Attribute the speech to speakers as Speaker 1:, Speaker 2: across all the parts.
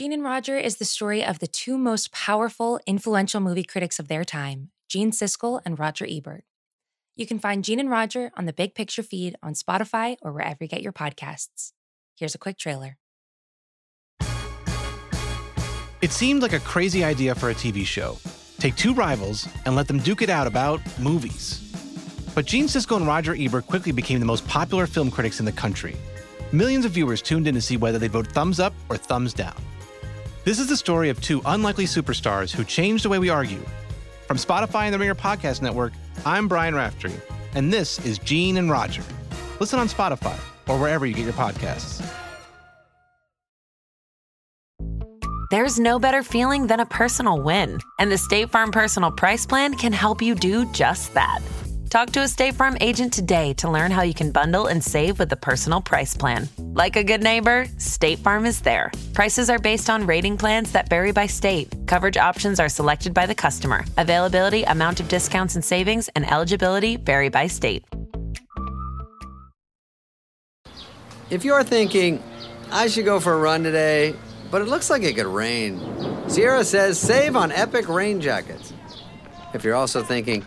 Speaker 1: Gene and Roger is the story of the two most powerful, influential movie critics of their time, Gene Siskel and Roger Ebert. You can find Gene and Roger on the Big Picture feed on Spotify or wherever you get your podcasts. Here's a quick trailer.
Speaker 2: It seemed like a crazy idea for a TV show. Take two rivals and let them duke it out about movies. But Gene Siskel and Roger Ebert quickly became the most popular film critics in the country. Millions of viewers tuned in to see whether they'd vote thumbs up or thumbs down. This is the story of two unlikely superstars who changed the way we argue. From Spotify and the Ringer Podcast Network, I'm Brian Raftery, and this is Gene and Roger. Listen on Spotify or wherever you get your podcasts.
Speaker 3: There's no better feeling than a personal win, and the State Farm Personal Price Plan can help you do just that. Talk to a State Farm agent today to learn how you can bundle and save with the Personal Price Plan. Like a good neighbor, State Farm is there. Prices are based on rating plans that vary by state. Coverage options are selected by the customer. Availability, amount of discounts and savings, and eligibility vary by state.
Speaker 4: If you're thinking, I should go for a run today, but it looks like it could rain, Sierra says save on epic rain jackets. If you're also thinking,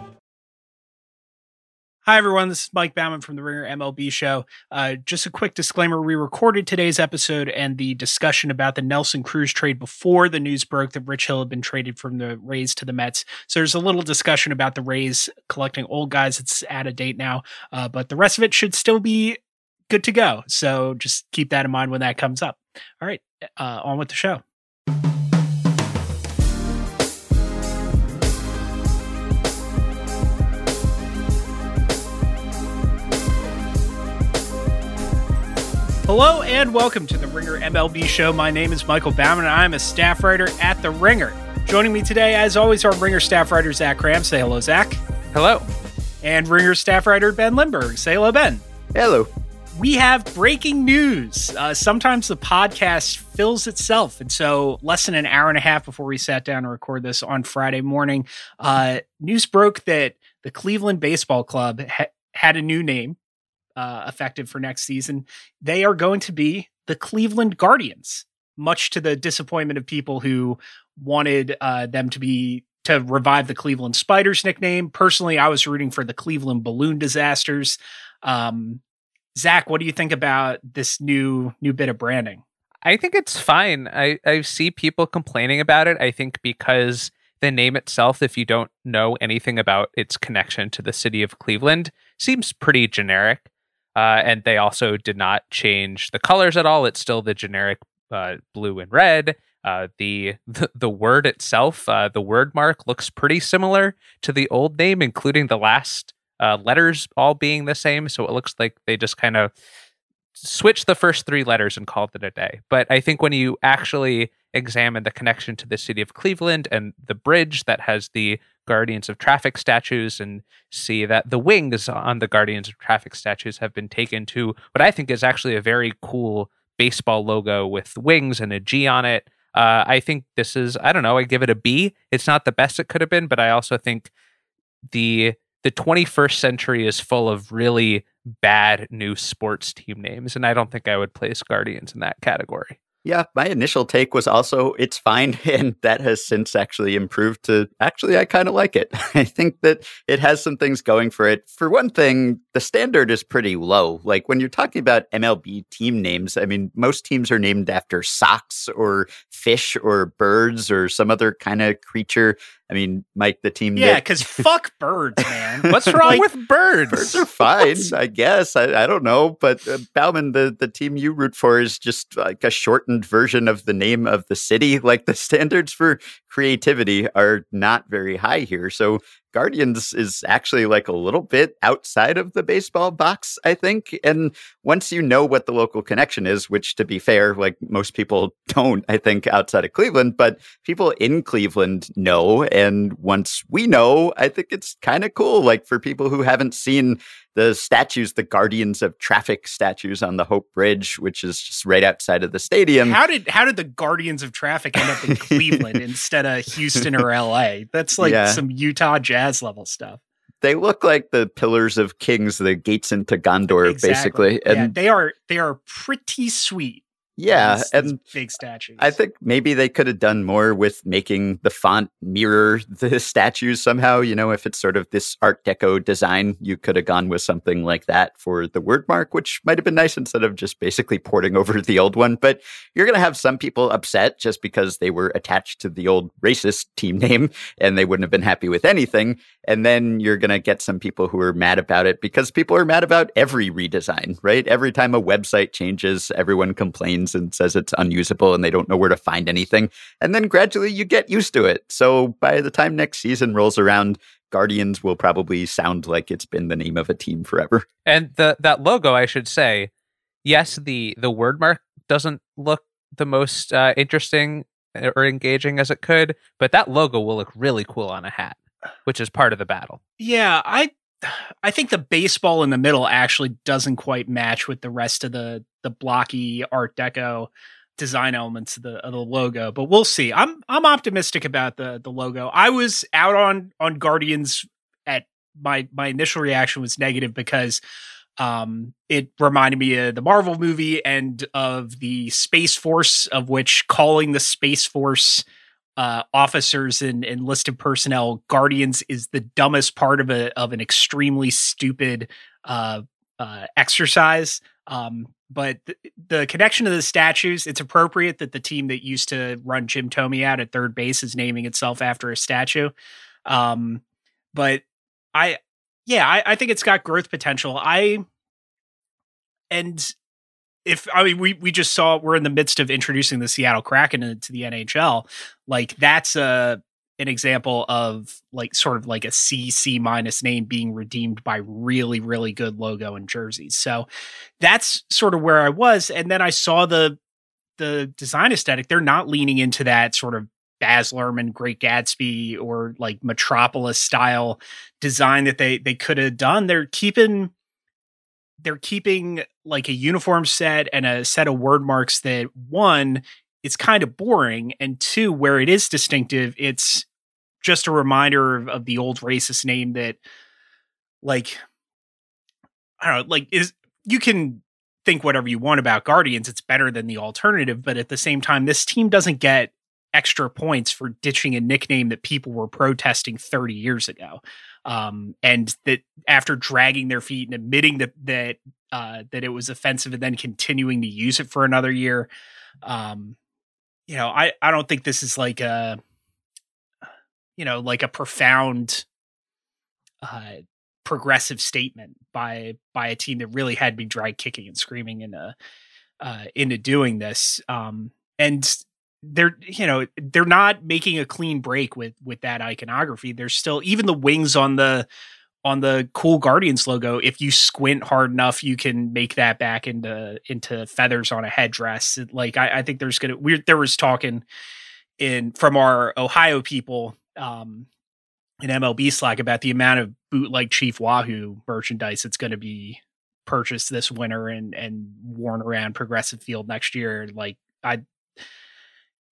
Speaker 5: Hi, everyone. This is Mike Baumann from the Ringer MLB Show. Uh, just a quick disclaimer we recorded today's episode and the discussion about the Nelson Cruz trade before the news broke that Rich Hill had been traded from the Rays to the Mets. So there's a little discussion about the Rays collecting old guys. It's out of date now, uh, but the rest of it should still be good to go. So just keep that in mind when that comes up. All right, uh, on with the show. Hello and welcome to the Ringer MLB show. My name is Michael Baumann and I'm a staff writer at The Ringer. Joining me today, as always, our Ringer staff writer, Zach Kram. Say hello, Zach.
Speaker 6: Hello.
Speaker 5: And Ringer staff writer, Ben Lindbergh. Say hello, Ben.
Speaker 6: Hello.
Speaker 5: We have breaking news. Uh, sometimes the podcast fills itself. And so, less than an hour and a half before we sat down to record this on Friday morning, uh, news broke that the Cleveland Baseball Club ha- had a new name uh, effective for next season. They are going to be the Cleveland Guardians, much to the disappointment of people who wanted uh, them to be to revive the Cleveland Spiders nickname. Personally, I was rooting for the Cleveland Balloon Disasters. Um, Zach, what do you think about this new new bit of branding?
Speaker 6: I think it's fine. I, I see people complaining about it. I think because the name itself, if you don't know anything about its connection to the city of Cleveland, seems pretty generic. Uh, and they also did not change the colors at all. It's still the generic uh, blue and red. Uh, the, the, the word itself, uh, the word mark, looks pretty similar to the old name, including the last uh, letters all being the same. So it looks like they just kind of switched the first three letters and called it a day. But I think when you actually examine the connection to the city of Cleveland and the bridge that has the Guardians of Traffic statues and see that the wings on the Guardians of Traffic statues have been taken to what I think is actually a very cool baseball logo with wings and a G on it. Uh, I think this is, I don't know, I give it a B. It's not the best it could have been, but I also think the the 21st century is full of really bad new sports team names, and I don't think I would place Guardians in that category.
Speaker 7: Yeah, my initial take was also it's fine. And that has since actually improved to actually, I kind of like it. I think that it has some things going for it. For one thing, the standard is pretty low. Like when you're talking about MLB team names, I mean, most teams are named after socks or fish or birds or some other kind of creature. I mean, Mike, the team.
Speaker 5: Yeah, because fuck birds, man.
Speaker 6: What's wrong with birds?
Speaker 7: Birds are fine, I guess. I, I don't know, but uh, Baumann, the the team you root for is just like a shortened version of the name of the city. Like the standards for creativity are not very high here. So Guardians is actually like a little bit outside of the baseball box, I think. And once you know what the local connection is, which to be fair, like most people don't, I think, outside of Cleveland, but people in Cleveland know. And once we know, I think it's kind of cool. Like for people who haven't seen the statues, the guardians of traffic statues on the Hope Bridge, which is just right outside of the stadium.
Speaker 5: How did how did the guardians of traffic end up in Cleveland instead of Houston or LA? That's like yeah. some Utah jazz level stuff.
Speaker 7: They look like the pillars of kings, the gates into Gondor, exactly. basically.
Speaker 5: And yeah, they are they are pretty sweet.
Speaker 7: Yeah, these, and
Speaker 5: these big statues.
Speaker 7: I think maybe they could have done more with making the font mirror the statues somehow. You know, if it's sort of this Art Deco design, you could have gone with something like that for the word mark, which might have been nice instead of just basically porting over the old one. But you're going to have some people upset just because they were attached to the old racist team name and they wouldn't have been happy with anything. And then you're going to get some people who are mad about it because people are mad about every redesign, right? Every time a website changes, everyone complains and says it's unusable and they don't know where to find anything. And then gradually you get used to it. So by the time next season rolls around, Guardians will probably sound like it's been the name of a team forever.
Speaker 6: And the that logo, I should say, yes, the the word mark doesn't look the most uh, interesting or engaging as it could, but that logo will look really cool on a hat, which is part of the battle.
Speaker 5: Yeah, I I think the baseball in the middle actually doesn't quite match with the rest of the the blocky Art Deco design elements of the of the logo, but we'll see. I'm I'm optimistic about the the logo. I was out on on Guardians at my my initial reaction was negative because um it reminded me of the Marvel movie and of the Space Force of which calling the Space Force uh, officers and enlisted personnel guardians is the dumbest part of a of an extremely stupid uh, uh, exercise. Um, but th- the connection to the statues, it's appropriate that the team that used to run Jim Thome out at third base is naming itself after a statue. Um, but I, yeah, I, I think it's got growth potential. I, and if I mean we we just saw we're in the midst of introducing the Seattle Kraken into the NHL, like that's a an example of like sort of like a C C minus name being redeemed by really really good logo and jerseys. So that's sort of where I was, and then I saw the the design aesthetic. They're not leaning into that sort of Baz Luhrmann, Great Gatsby, or like Metropolis style design that they they could have done. They're keeping they're keeping like a uniform set and a set of word marks that one it's kind of boring and two where it is distinctive it's just a reminder of, of the old racist name that like i don't know like is you can think whatever you want about guardians it's better than the alternative but at the same time this team doesn't get extra points for ditching a nickname that people were protesting 30 years ago um, and that after dragging their feet and admitting that that uh, that it was offensive and then continuing to use it for another year, um, you know, I I don't think this is like a you know like a profound uh, progressive statement by by a team that really had me dry kicking and screaming into uh, into doing this. Um, and they're you know they're not making a clean break with with that iconography. There's still even the wings on the on the cool guardians logo if you squint hard enough you can make that back into into feathers on a headdress. Like i, I think there's gonna we there was talking in from our ohio people um in mlb slack about the amount of bootleg chief wahoo merchandise that's going to be purchased this winter and and worn around progressive field next year. Like i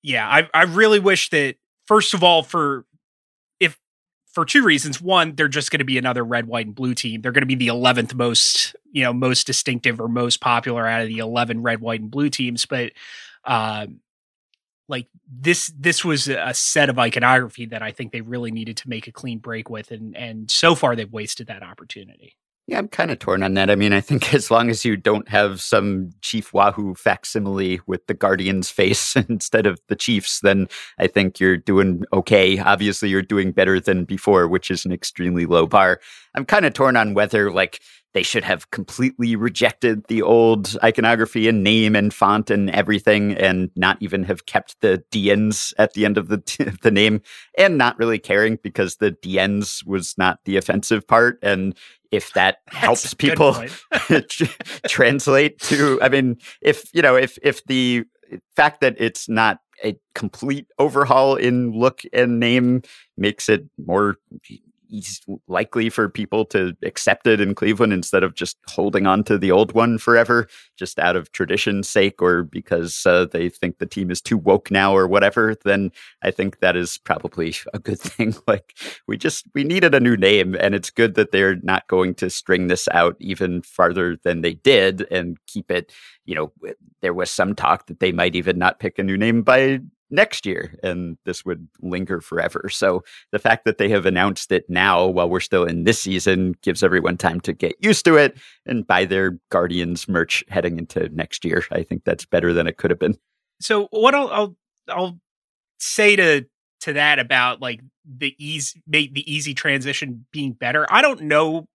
Speaker 5: yeah, I I really wish that first of all for if for two reasons. One, they're just going to be another red, white, and blue team. They're going to be the eleventh most you know most distinctive or most popular out of the eleven red, white, and blue teams. But uh, like this this was a set of iconography that I think they really needed to make a clean break with, and and so far they've wasted that opportunity.
Speaker 7: Yeah, I'm kind of torn on that. I mean, I think as long as you don't have some Chief Wahoo facsimile with the Guardian's face instead of the Chief's, then I think you're doing okay. Obviously, you're doing better than before, which is an extremely low bar. I'm kind of torn on whether, like, they should have completely rejected the old iconography and name and font and everything and not even have kept the DNs at the end of the the name and not really caring because the DNs was not the offensive part and if that helps people translate to I mean if you know if if the fact that it's not a complete overhaul in look and name makes it more easy, likely for people to accept it in Cleveland instead of just holding on to the old one forever, just out of tradition's sake or because uh, they think the team is too woke now or whatever, then I think that is probably a good thing. like we just we needed a new name, and it's good that they're not going to string this out even farther than they did and keep it. You know, there was some talk that they might even not pick a new name by next year and this would linger forever. So the fact that they have announced it now while we're still in this season gives everyone time to get used to it and buy their Guardians merch heading into next year. I think that's better than it could have been.
Speaker 5: So what I'll I'll, I'll say to to that about like the easy make the easy transition being better. I don't know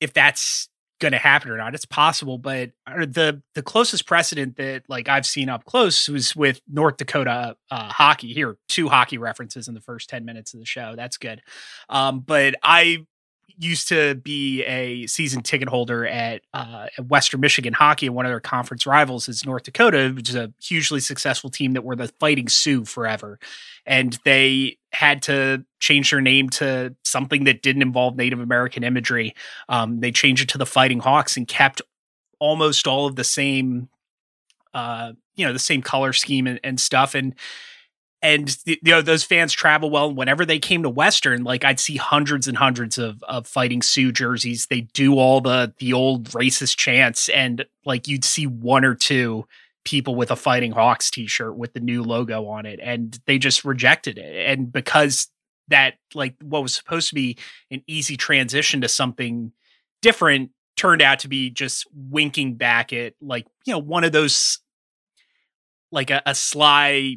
Speaker 5: if that's going to happen or not. It's possible, but the the closest precedent that like I've seen up close was with North Dakota uh, hockey. Here, two hockey references in the first ten minutes of the show. That's good. Um, but I used to be a season ticket holder at, uh, Western Michigan hockey, and one of their conference rivals is North Dakota, which is a hugely successful team that were the Fighting Sioux forever, and they had to change their name to something that didn't involve Native American imagery. Um, they changed it to the Fighting Hawks and kept almost all of the same, uh, you know, the same color scheme and, and stuff, and and you know those fans travel well whenever they came to western like i'd see hundreds and hundreds of of fighting sioux jerseys they do all the the old racist chants and like you'd see one or two people with a fighting hawks t-shirt with the new logo on it and they just rejected it and because that like what was supposed to be an easy transition to something different turned out to be just winking back at like you know one of those like a, a sly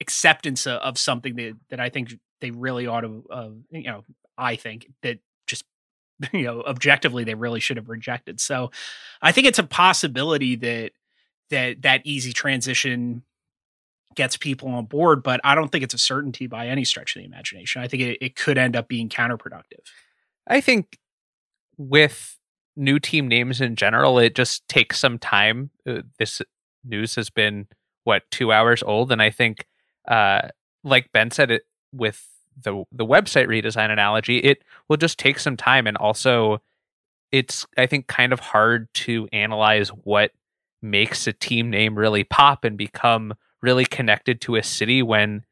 Speaker 5: acceptance of, of something that that I think they really ought to, uh, you know, I think that just you know objectively they really should have rejected. So I think it's a possibility that that that easy transition gets people on board, but I don't think it's a certainty by any stretch of the imagination. I think it, it could end up being counterproductive.
Speaker 6: I think with new team names in general, it just takes some time. Uh, this news has been what two hours old, and I think uh, like Ben said, it with the the website redesign analogy, it will just take some time, and also it's I think kind of hard to analyze what makes a team name really pop and become really connected to a city when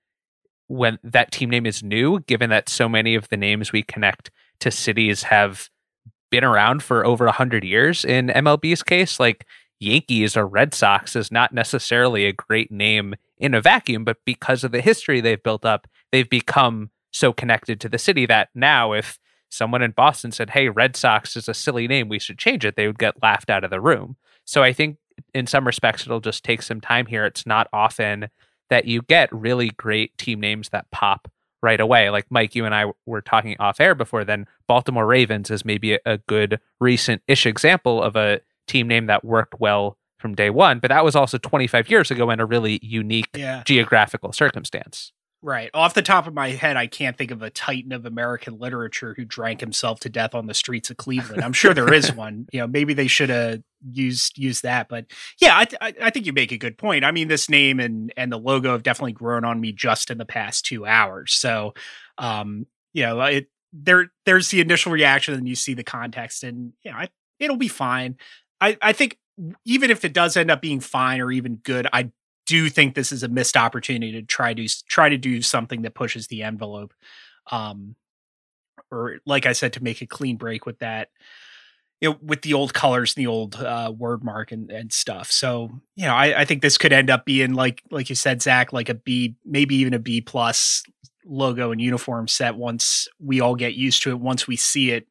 Speaker 6: when that team name is new given that so many of the names we connect to cities have been around for over 100 years in MLB's case like Yankees or Red Sox is not necessarily a great name in a vacuum, but because of the history they've built up, they've become so connected to the city that now if someone in Boston said, Hey, Red Sox is a silly name, we should change it, they would get laughed out of the room. So I think in some respects, it'll just take some time here. It's not often that you get really great team names that pop right away. Like Mike, you and I were talking off air before then. Baltimore Ravens is maybe a, good recent ish example of a team name that worked well from day one, but that was also 25 years ago in a really unique yeah. geographical circumstance.
Speaker 5: Right. Off the top of my head, I can't think of a titan of American literature who drank himself to death on the streets of Cleveland. I'm sure there is one. You know, maybe they should have used used that. But yeah, I, I, I think you make a good point. I mean, this name and and the logo have definitely grown on me just in the past two hours. So, um, you know, it there there's the initial reaction, and you see the context, and you know, I, it'll be fine. I I think even if it does end up being fine or even good, I do think this is a missed opportunity to try to try to do something that pushes the envelope. Um, or like I said, to make a clean break with that, you know, with the old colors and the old uh, word mark and, and stuff. So, you know, I, I think this could end up being like, like you said, Zach, like a B, maybe even a B plus logo and uniform set once we all get used to it, once we see it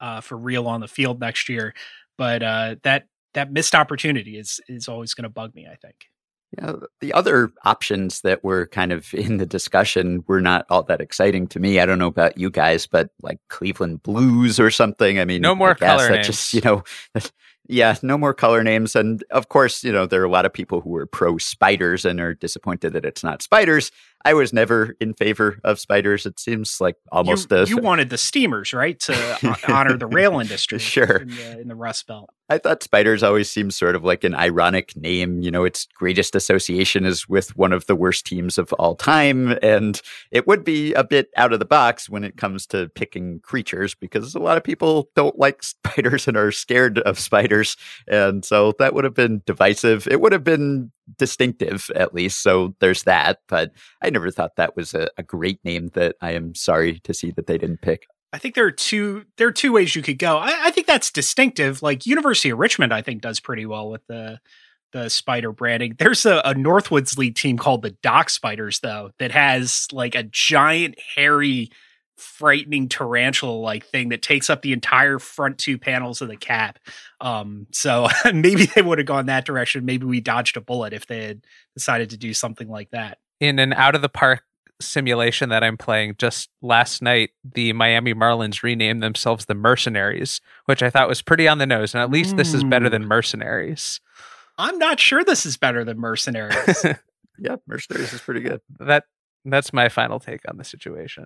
Speaker 5: uh, for real on the field next year. But uh, that that missed opportunity is is always going to bug me. I think.
Speaker 7: Yeah, the other options that were kind of in the discussion were not all that exciting to me. I don't know about you guys, but like Cleveland Blues or something. I mean,
Speaker 6: no more color names.
Speaker 7: Just you know, yeah, no more color names. And of course, you know, there are a lot of people who are pro spiders and are disappointed that it's not spiders. I was never in favor of spiders. It seems like almost
Speaker 5: you,
Speaker 7: a.
Speaker 5: you wanted the steamers, right, to honor the rail industry,
Speaker 7: Sure.
Speaker 5: in the, in the Rust Belt.
Speaker 7: I thought spiders always seemed sort of like an ironic name. You know, its greatest association is with one of the worst teams of all time. And it would be a bit out of the box when it comes to picking creatures because a lot of people don't like spiders and are scared of spiders. And so that would have been divisive. It would have been distinctive, at least. So there's that. But I never thought that was a, a great name that I am sorry to see that they didn't pick.
Speaker 5: I think there are two there are two ways you could go. I, I think that's distinctive. Like University of Richmond, I think does pretty well with the the spider branding. There's a, a Northwoods League team called the Dock Spiders, though, that has like a giant, hairy, frightening tarantula like thing that takes up the entire front two panels of the cap. Um, so maybe they would have gone that direction. Maybe we dodged a bullet if they had decided to do something like that.
Speaker 6: In an out of the park simulation that I'm playing just last night, the Miami Marlins renamed themselves the Mercenaries, which I thought was pretty on the nose. And at least this is better than Mercenaries.
Speaker 5: I'm not sure this is better than Mercenaries.
Speaker 7: Yeah, Mercenaries is pretty good.
Speaker 6: that that's my final take on the situation.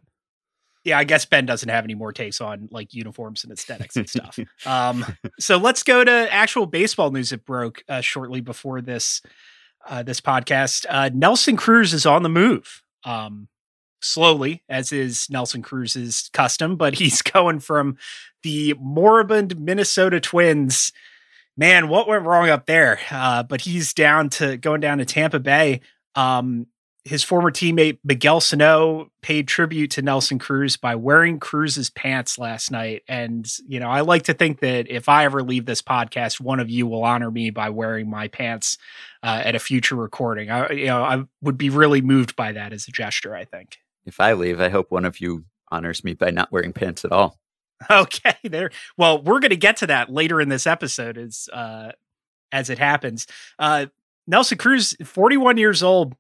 Speaker 5: Yeah, I guess Ben doesn't have any more takes on like uniforms and aesthetics and stuff. um, so let's go to actual baseball news that broke uh, shortly before this uh, this podcast. Uh, Nelson Cruz is on the move. Um, slowly, as is Nelson Cruz's custom, but he's going from the moribund Minnesota Twins. Man, what went wrong up there? Uh, but he's down to going down to Tampa Bay. Um, his former teammate Miguel Sano paid tribute to Nelson Cruz by wearing Cruz's pants last night. And, you know, I like to think that if I ever leave this podcast, one of you will honor me by wearing my pants uh, at a future recording. I, you know, I would be really moved by that as a gesture, I think.
Speaker 7: If I leave, I hope one of you honors me by not wearing pants at all.
Speaker 5: Okay, there. Well, we're going to get to that later in this episode as uh as it happens. Uh Nelson Cruz, 41 years old,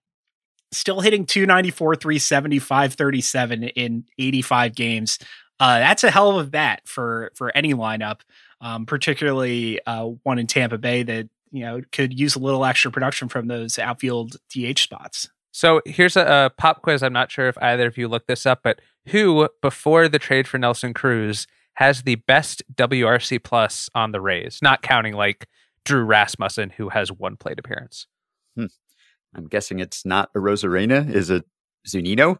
Speaker 5: still hitting 294, 370, 537 in 85 games. Uh that's a hell of a bat for for any lineup, um particularly uh one in Tampa Bay that, you know, could use a little extra production from those outfield DH spots.
Speaker 6: So here's a, a pop quiz. I'm not sure if either of you looked this up, but who before the trade for Nelson Cruz has the best WRC plus on the Rays? Not counting like Drew Rasmussen, who has one plate appearance.
Speaker 7: I'm guessing it's not Arozarena. Is it Zunino?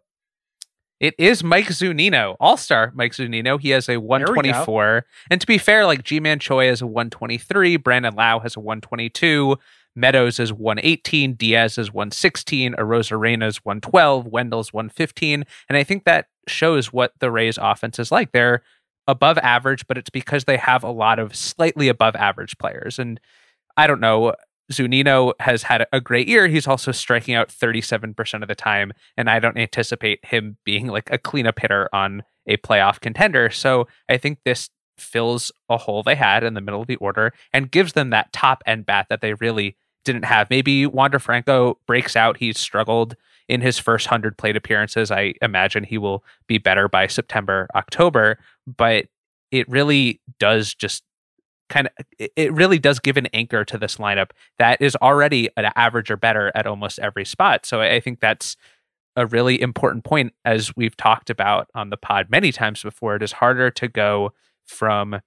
Speaker 6: It is Mike Zunino, All Star Mike Zunino. He has a 124. And to be fair, like Ji-Man Choi has a 123, Brandon Lowe has a 122, Meadows is 118, Diaz is 116, Arozarena's 112, Wendle's 115. And I think that shows what the Rays offense is like. They're above average, but it's because they have a lot of slightly above average players. And I don't know. Zunino has had a great year. He's also striking out 37% of the time. And I don't anticipate him being like a cleanup hitter on a playoff contender. So I think this fills a hole they had in the middle of the order and gives them that top end bat that they really didn't have. Maybe Wander Franco breaks out. He's struggled in his first 100 plate appearances. I imagine he will be better by September, October. But it really does just kind of it really does give an anchor to this lineup that is already an average or better at almost every spot. So I think that's a really important point as we've talked about on the pod many times before. It is harder to go from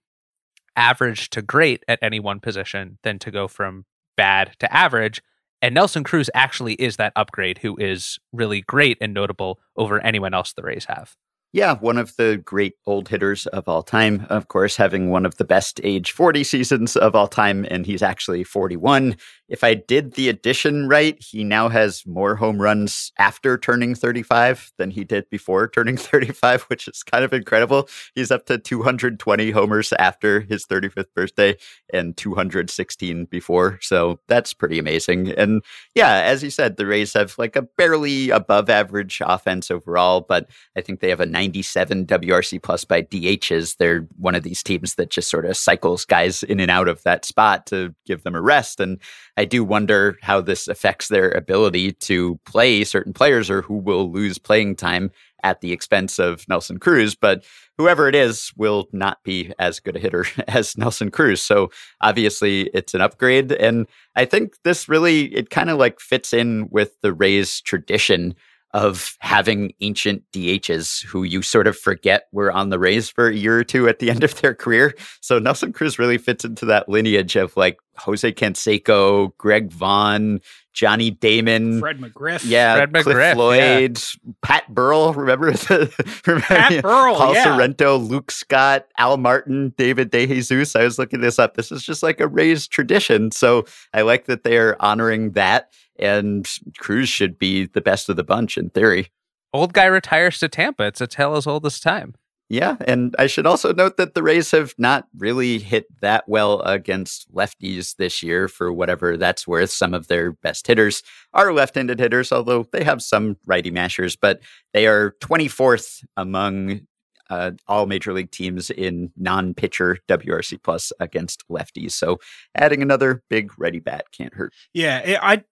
Speaker 6: average to great at any one position than to go from bad to average. And Nelson Cruz actually is that upgrade who is really great and notable over anyone else the Rays have.
Speaker 7: Yeah, one of the great old hitters of all time, of course, having one of the best age 40 seasons of all time, and he's actually 41. If I did the addition right, he now has more home runs after turning 35 than he did before turning 35, which is kind of incredible. He's up to 220 homers after his 35th birthday and 216 before. So that's pretty amazing. And yeah, as you said, the Rays have like a barely above average offense overall, but I think they have a 97 WRC plus by DHs. They're one of these teams that just sort of cycles guys in and out of that spot to give them a rest. And I do wonder how this affects their ability to play certain players or who will lose playing time at the expense of Nelson Cruz. But whoever it is will not be as good a hitter as Nelson Cruz. So obviously it's an upgrade. And I think this really, it kind of like fits in with the Rays tradition of having ancient DHs who you sort of forget were on the Rays for a year or two at the end of their career. So Nelson Cruz really fits into that lineage of like Jose Canseco, Greg Vaughn, Johnny Damon,
Speaker 5: Fred McGriff.
Speaker 7: Yeah,
Speaker 6: Fred
Speaker 7: Cliff
Speaker 6: McGriff,
Speaker 7: Floyd, Pat Burrell. Remember the remember
Speaker 5: Pat Burrell,
Speaker 7: Paul
Speaker 5: yeah.
Speaker 7: Sorrento, Luke Scott, Al Martin, David DeJesus. I was looking this up. This is just like a Rays tradition. So I like that they are honoring that. And Cruz should be the best of the bunch in theory.
Speaker 6: Old guy retires to Tampa. It's a tale as old as time.
Speaker 7: Yeah, and I should also note that the Rays have not really hit that well against lefties this year for whatever that's worth. Some of their best hitters are left-handed hitters, although they have some righty mashers, but they are 24th among uh, all major league teams in non-pitcher WRC plus against lefties. So adding another big ready bat can't hurt.
Speaker 5: Yeah, I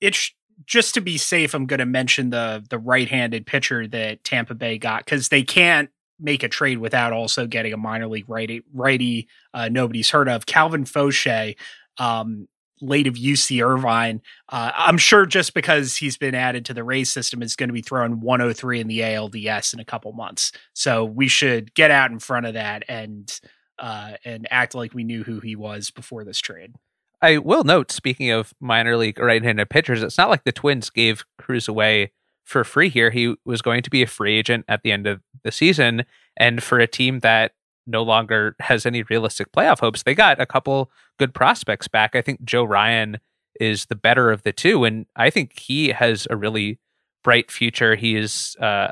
Speaker 5: it's just to be safe. I'm going to mention the the right-handed pitcher that Tampa Bay got because they can't make a trade without also getting a minor league righty. Righty, uh, nobody's heard of Calvin Faucher, um, late of UC Irvine. Uh, I'm sure just because he's been added to the Rays system is going to be throwing 103 in the ALDS in a couple months. So we should get out in front of that and uh, and act like we knew who he was before this trade.
Speaker 6: I will note, speaking of minor league right-handed pitchers, it's not like the Twins gave Cruz away for free here. He was going to be a free agent at the end of the season, and for a team that no longer has any realistic playoff hopes, they got a couple good prospects back. I think Joe Ryan is the better of the two, and I think he has a really bright future. He is, uh,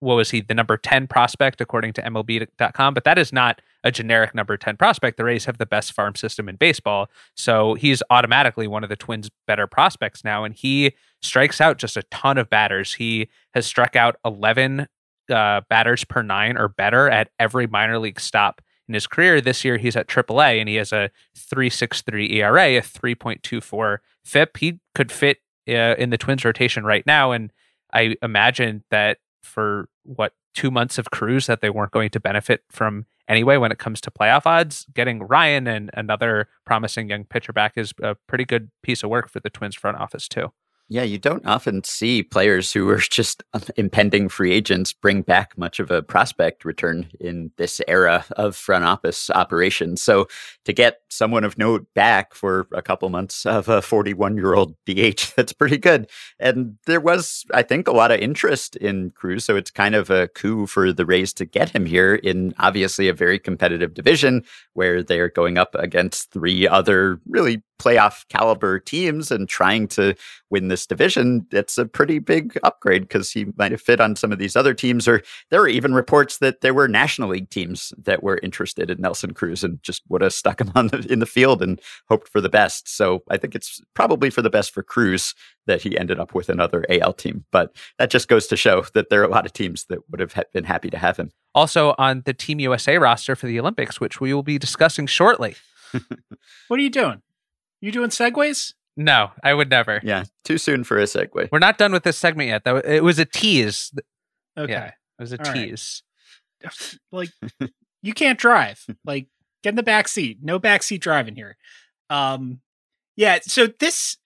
Speaker 6: what was he, the number 10 prospect according to MLB.com, but that is not a generic number 10 prospect. The Rays have the best farm system in baseball. So he's automatically one of the Twins' better prospects now. And he strikes out just a ton of batters. He has struck out 11 uh, batters per nine or better at every minor league stop in his career. This year, he's at AAA and he has a 3.63 ERA, a 3.24 FIP. He could fit uh, in the Twins rotation right now. And I imagine that for what two months of Cruz that they weren't going to benefit from anyway when it comes to playoff odds. Getting Ryan and another promising young pitcher back is a pretty good piece of work for the Twins front office too.
Speaker 7: Yeah, you don't often see players who are just impending free agents bring back much of a prospect return in this era of front office operations. So to get someone of note back for a couple months of a 41 year old DH, that's pretty good. And there was, I think, a lot of interest in Cruz. So it's kind of a coup for the Rays to get him here in obviously a very competitive division where they're going up against three other really playoff caliber teams and trying to win this division, it's a pretty big upgrade because he might have fit on some of these other teams. Or there were even reports that there were National League teams that were interested in Nelson Cruz and just would have stuck him on the, in the field and hoped for the best. So I think it's probably for the best for Cruz that he ended up with another AL team. But that just goes to show that there are a lot of teams that would have been happy to have him.
Speaker 6: Also on the Team USA roster for the Olympics, which we will be discussing shortly.
Speaker 5: what are you doing? You doing segues?
Speaker 6: No, I would never.
Speaker 7: Yeah, too soon for a segue.
Speaker 6: We're not done with this segment yet. Though it was a tease.
Speaker 5: Okay.
Speaker 6: Yeah, it was a
Speaker 5: All right.
Speaker 6: tease.
Speaker 5: like you can't drive. Like get in the back seat. No back seat driving here. Um yeah, so this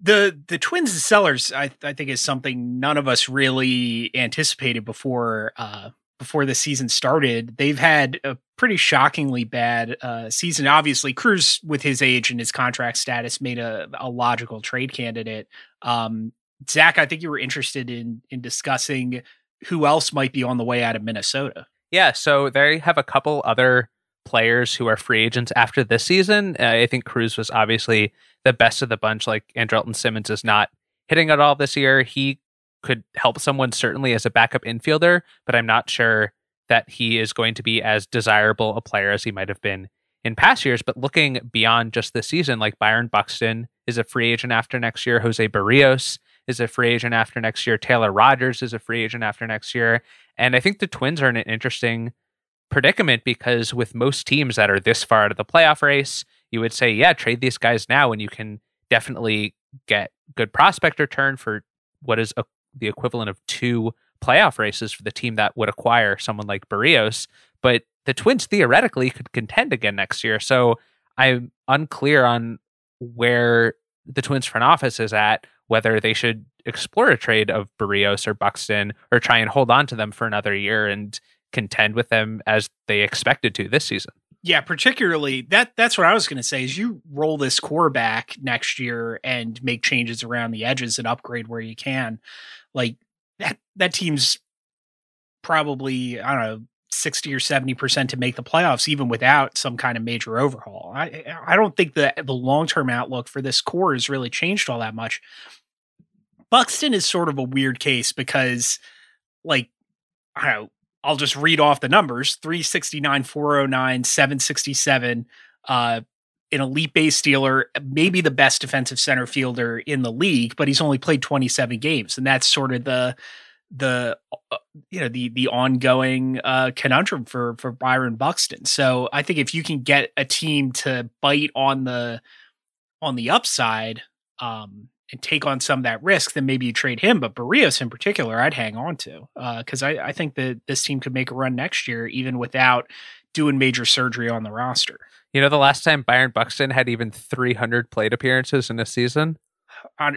Speaker 5: the the twins and sellers I I think is something none of us really anticipated before uh before the season started. They've had a pretty shockingly bad uh season. Obviously, Cruz with his age and his contract status made a, a logical trade candidate. Um Zach, I think you were interested in in discussing who else might be on the way out of Minnesota.
Speaker 6: Yeah, so they have a couple other players who are free agents after this season. Uh, I think Cruz was obviously the best of the bunch. Like Andrelton Simmons is not hitting at all this year. He could help someone certainly as a backup infielder, but I'm not sure that he is going to be as desirable a player as he might have been in past years. But looking beyond just this season, like Byron Buxton is a free agent after next year, Jose Berrios is a free agent after next year, Taylor Rogers is a free agent after next year. And I think the Twins are in an interesting predicament because with most teams that are this far out of the playoff race, you would say, yeah, trade these guys now and you can definitely get good prospect return for what is a, the equivalent of two playoff races for the team that would acquire someone like Berrios. But the Twins theoretically could contend again next year. So I'm unclear on where the Twins front office is at whether they should explore a trade of Berrios or Buxton or try and hold on to them for another year and contend with them as they expected to this season.
Speaker 5: Yeah, particularly that that's what I was going to say is you roll this core back next year and make changes around the edges and upgrade where you can. Like that that team's probably I don't know 60 or 70% to make the playoffs even without some kind of major overhaul. I I don't think that the long-term outlook for this core has really changed all that much. Buxton is sort of a weird case because like I don't know I'll just read off the numbers 369, 409, 767. Uh, an elite base stealer, maybe the best defensive center fielder in the league, but he's only played 27 games. And that's sort of the, the uh, you know the the ongoing uh, conundrum for for Byron Buxton. So I think if you can get a team to bite on the on the upside, um, and take on some of that risk, then maybe you trade him. But Berrios in particular, I'd hang on to Uh, because uh, I, I think that this team could make a run next year, even without doing major surgery on the roster.
Speaker 6: You know, the last time Byron Buxton had even 300 plate appearances in a season.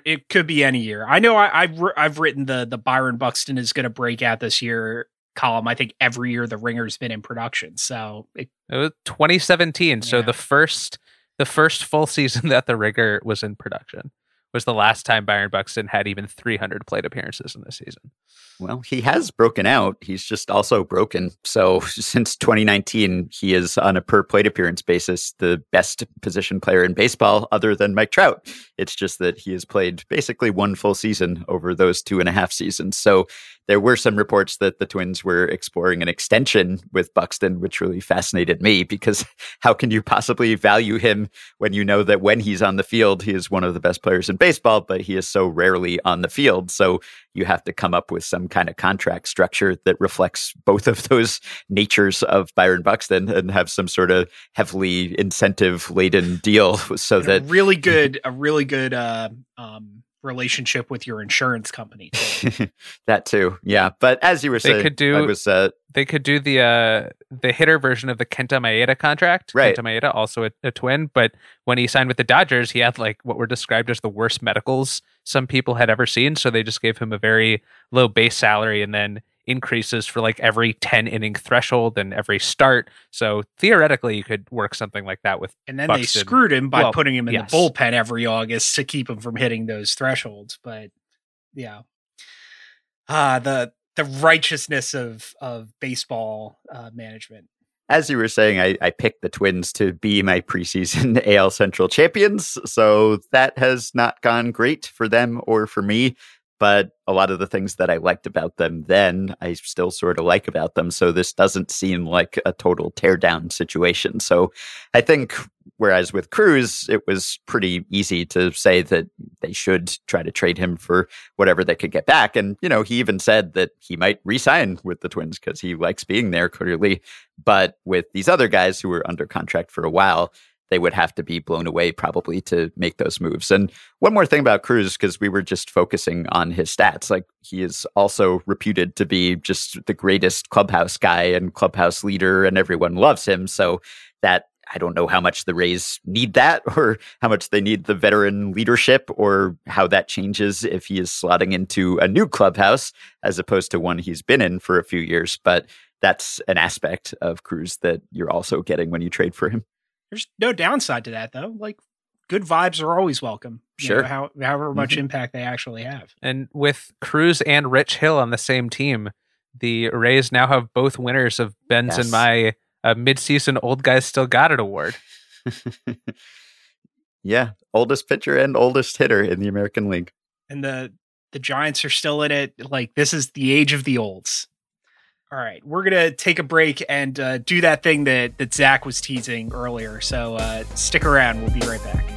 Speaker 5: It could be any year. I know I, have I've written the the Byron Buxton is going to break out this year column. I think every year the Ringer's been in production. So
Speaker 6: it, it was 2017. Yeah. So the first the first full season that the Ringer was in production was the last time Byron Buxton had even 300 plate appearances in the season.
Speaker 7: Well, he has broken out. He's just also broken. So since 2019, he is on a per plate appearance basis the best position player in baseball, other than Mike Trout. It's just that he has played basically one full season over those two and a half seasons. So there were some reports that the Twins were exploring an extension with Buxton, which really fascinated me because how can you possibly value him when you know that when he's on the field, he is one of the best players in baseball, but he is so rarely on the field. So you have to come up with some kind of contract structure that reflects both of those natures of Byron Buxton and have some sort of heavily incentive laden deal so that
Speaker 5: really good, a really good, uh, um, relationship with your insurance company.
Speaker 7: Too. that too, yeah. But as you were saying,
Speaker 6: they could do.
Speaker 7: I was. Uh,
Speaker 6: they could do the uh, the hitter version of the Kenta Maeda contract.
Speaker 7: Right.
Speaker 6: Kenta Maeda, also a, a, twin, but when he signed with the Dodgers, he had like what were described as the worst medicals some people had ever seen. So they just gave him a very low base salary, and then increases for like every 10 inning threshold and every start. So theoretically, you could work something like that with.
Speaker 5: And then
Speaker 6: Buxton.
Speaker 5: they screwed him by well, putting him in yes. the bullpen every August to keep him from hitting those thresholds. But yeah, ah, the the righteousness of of baseball uh, management.
Speaker 7: As you were saying, I, I picked the Twins to be my preseason AL Central champions, so that has not gone great for them or for me but a lot of the things that I liked about them then, I still sort of like about them. So this doesn't seem like a total teardown situation. So I think, whereas with Cruz, it was pretty easy to say that they should try to trade him for whatever they could get back. And, you know, he even said that he might resign with the Twins because he likes being there clearly. But with these other guys who were under contract for a while, they would have to be blown away probably to make those moves. And one more thing about Cruz, because we were just focusing on his stats, like he is also reputed to be just the greatest clubhouse guy and clubhouse leader, and everyone loves him. So that I don't know how much the Rays need that or how much they need the veteran leadership or how that changes if he is slotting into a new clubhouse as opposed to one he's been in for a few years. But that's an aspect of Cruz that you're also getting when you trade for him.
Speaker 5: There's no downside to that though. Like good vibes are always welcome.
Speaker 7: Sure.
Speaker 5: Know, how, however much mm-hmm. impact they actually have.
Speaker 6: And with Cruz and Rich Hill on the same team, the Rays now have both winners of Ben's yes. and my uh, midseason old guys still got it award.
Speaker 7: yeah, oldest pitcher and oldest hitter in the American League.
Speaker 5: And the the Giants are still in it. Like this is the age of the olds. All right, we're gonna take a break and uh, do that thing that that Zach was teasing earlier. So uh, stick around. We'll be right back.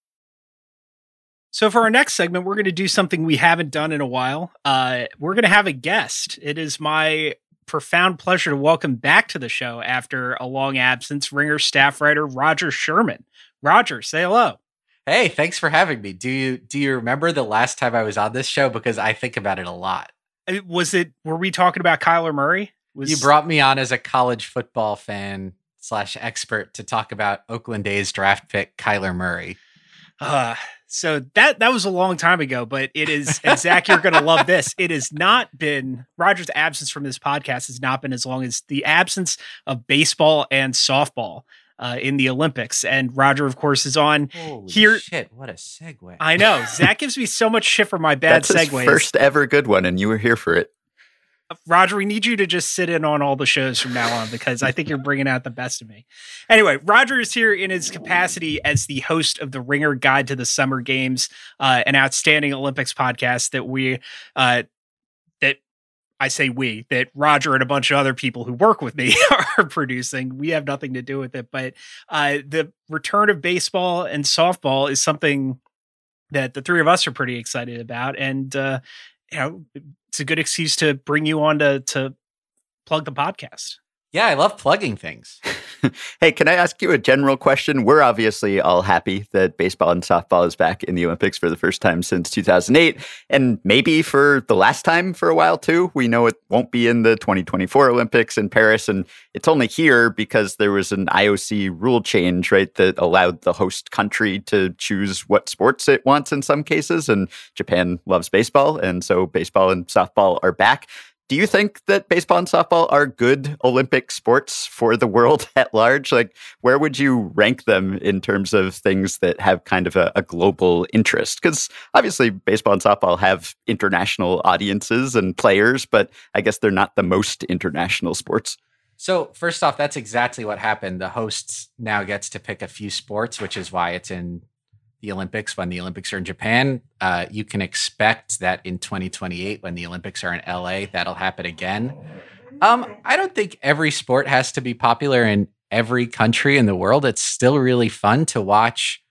Speaker 5: So for our next segment, we're going to do something we haven't done in a while. Uh, we're going to have a guest. It is my profound pleasure to welcome back to the show after a long absence, Ringer staff writer Rodger Sherman. Rodger, say hello.
Speaker 8: Hey, thanks for having me. Do you do you remember the last time I was on this show? Because I think about it a lot.
Speaker 5: Uh, was it? Were we talking about Kyler Murray? Was,
Speaker 8: you brought me on as a college football fan slash expert to talk about Oakland A's draft pick Kyler Murray.
Speaker 5: Uh, so that that was a long time ago, but it is and Zach, you're gonna love this. It has not been Rodger's absence from this podcast has not been as long as the absence of baseball and softball uh, in the Olympics. And Roger, of course, is on
Speaker 8: Holy
Speaker 5: here.
Speaker 8: Shit, what a segue!
Speaker 5: I know Zach gives me so much shit for my bad
Speaker 7: That's
Speaker 5: segues.
Speaker 7: first ever good one, and you were here for it.
Speaker 5: Rodger, we need you to just sit in on all the shows from now on because I think you're bringing out the best of me. Anyway, Rodger is here in his capacity as the host of the Ringer Guide to the Summer Games, uh, an outstanding Olympics podcast that we, uh, that I say we, that Rodger and a bunch of other people who work with me are producing. We have nothing to do with it, but uh, the return of baseball and softball is something that the three of us are pretty excited about, and uh, you know it's a good excuse to bring you on to to plug the podcast.
Speaker 8: Yeah, I love plugging things.
Speaker 7: hey, can I ask you a general question? We're obviously all happy that baseball and softball is back in the Olympics for the first time since 2008, and maybe for the last time for a while too. We know it won't be in the 2024 Olympics in Paris, and it's only here because there was an IOC rule change, right, that allowed the host country to choose what sports it wants in some cases. And Japan loves baseball, and so baseball and softball are back do you think that baseball and softball are good Olympic sports for the world at large? Like, where would you rank them in terms of things that have kind of a, a global interest? Because obviously, baseball and softball have international audiences and players, but I guess they're not the most international sports.
Speaker 8: So, first off, that's exactly what happened. The hosts now gets to pick a few sports, which is why it's in the Olympics when the Olympics are in Japan. Uh, you can expect that in 2028, when the Olympics are in LA, that'll happen again. Um, I don't think every sport has to be popular in every country in the world. It's still really fun to watch,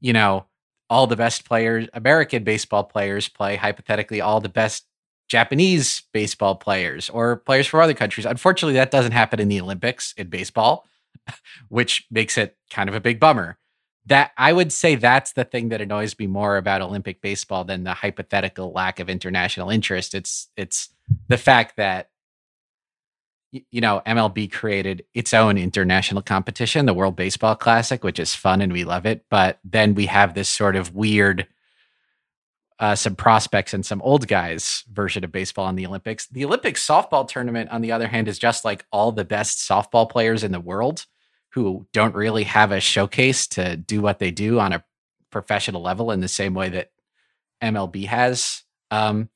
Speaker 8: you know, all the best players, American baseball players play hypothetically all the best Japanese baseball players or players from other countries. Unfortunately, that doesn't happen in the Olympics in baseball, which makes it kind of a big bummer that I would say that's the thing that annoys me more about Olympic baseball than the hypothetical lack of international interest. It's it's the fact that you know MLB created its own international competition, the World Baseball Classic, which is fun and we love it. But then we have this sort of weird, uh, some prospects and some old guys version of baseball in the Olympics. The Olympic softball tournament, on the other hand, is just like all the best softball players in the world who don't really have a showcase to do what they do on a professional level in the same way that MLB has. Um,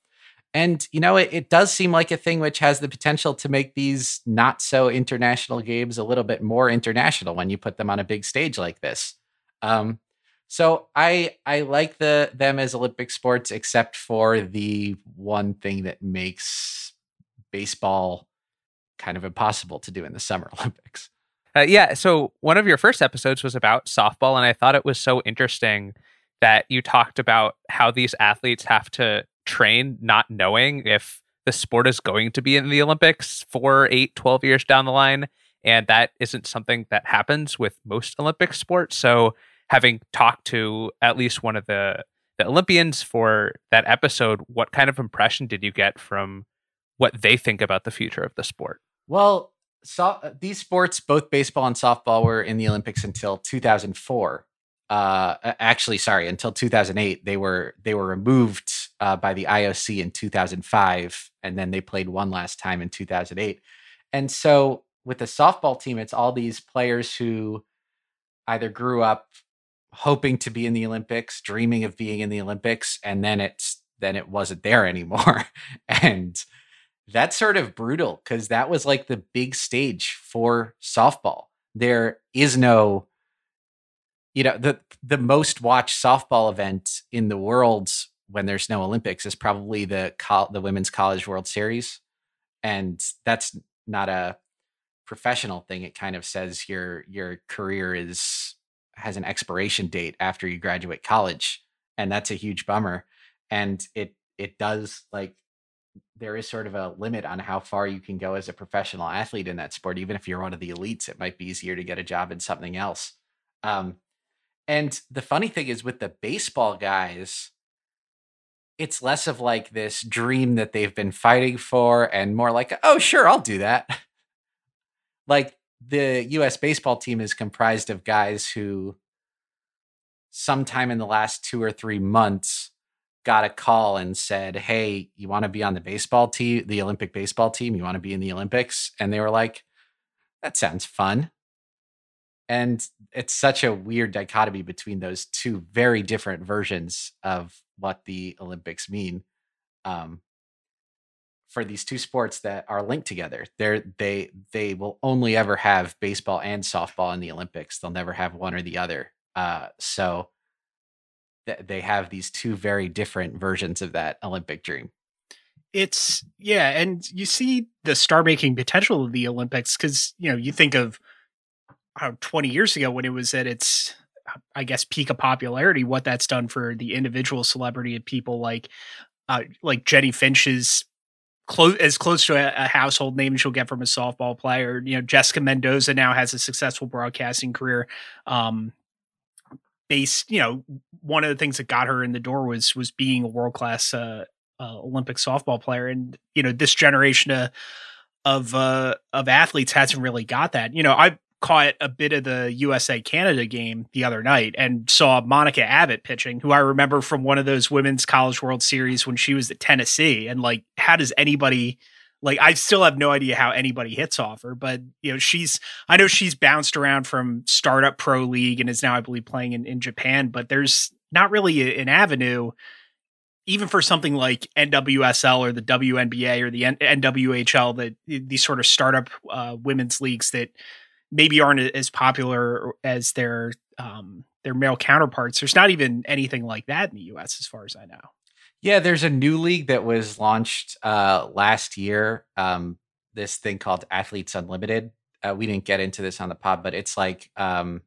Speaker 8: and you know, it, it, does seem like a thing which has the potential to make these not so international games a little bit more international when you put them on a big stage like this. Um, so I I like the them as Olympic sports, except for the one thing that makes baseball kind of impossible to do in the Summer Olympics.
Speaker 6: Uh, yeah. So one of your first episodes was about softball, and I thought it was so interesting that you talked about how these athletes have to train not knowing if the sport is going to be in the Olympics four, eight, 12 years down the line. And that isn't something that happens with most Olympic sports. So having talked to at least one of the, the Olympians for that episode, what kind of impression did you get from what they think about the future of the sport?
Speaker 8: Well, so, uh, these sports, both baseball and softball, were in the Olympics until 2004. Uh, actually, sorry, until 2008. They were they were removed uh, by the IOC in 2005, and then they played one last time in 2008. And so, with the softball team, it's all these players who either grew up hoping to be in the Olympics, dreaming of being in the Olympics, and then it's then it wasn't there anymore. and that's sort of brutal because that was like the big stage for softball. There is no, you know, the the most watched softball event in the world when there's no Olympics is probably the the Women's College World Series, and that's not a professional thing. It kind of says your your career is has an expiration date after you graduate college, and that's a huge bummer. And it it does like there is sort of a limit on how far you can go as a professional athlete in that sport. Even if you're one of the elites, it might be easier to get a job in something else. Um, and the funny thing is with the baseball guys, it's less of like this dream that they've been fighting for and more like, oh, sure, I'll do that. like the US baseball team is comprised of guys who sometime in the last two or three months got a call and said, Hey, you want to be on the baseball team, the Olympic baseball team? You want to be in the Olympics? And they were like, That sounds fun. And it's such a weird dichotomy between those two very different versions of what the Olympics mean. Um, for these two sports that are linked together. They're they they will only ever have baseball and softball in the Olympics. They'll never have one or the other. Uh, so they have these two very different versions of that Olympic dream.
Speaker 5: It's yeah, and you see the star making potential of the Olympics because you know you think of know, 20 years ago when it was at its I guess peak of popularity, what that's done for the individual celebrity of people like uh, like Jennie Finch's close as close to a, a, household name you'll get from a softball player. You know, Jessica Mendoza now has a successful broadcasting career. Um, you know, one of the things that got her in the door was was being a world class uh, uh, Olympic softball player, and you know, this generation of of uh, of athletes hasn't really got that. You know, I caught a bit of the USA Canada game the other night and saw Monica Abbott pitching, who I remember from one of those women's college world series when she was at Tennessee. And like, how does anybody like I still have no idea how anybody hits off her, but you know, she's I know she's bounced around from startup pro league and is now, I believe, playing in, in Japan, but there's not really an avenue even for something like NWSL or the WNBA or the N- NWHL, that these sort of startup uh, women's leagues that maybe aren't as popular as their um, their male counterparts. There's not even anything like that in the U.S. as far as I know.
Speaker 8: Yeah, there's a new league that was launched uh, last year. Um, this thing called Athletes Unlimited. Uh, we didn't get into this on the pod, but it's like um,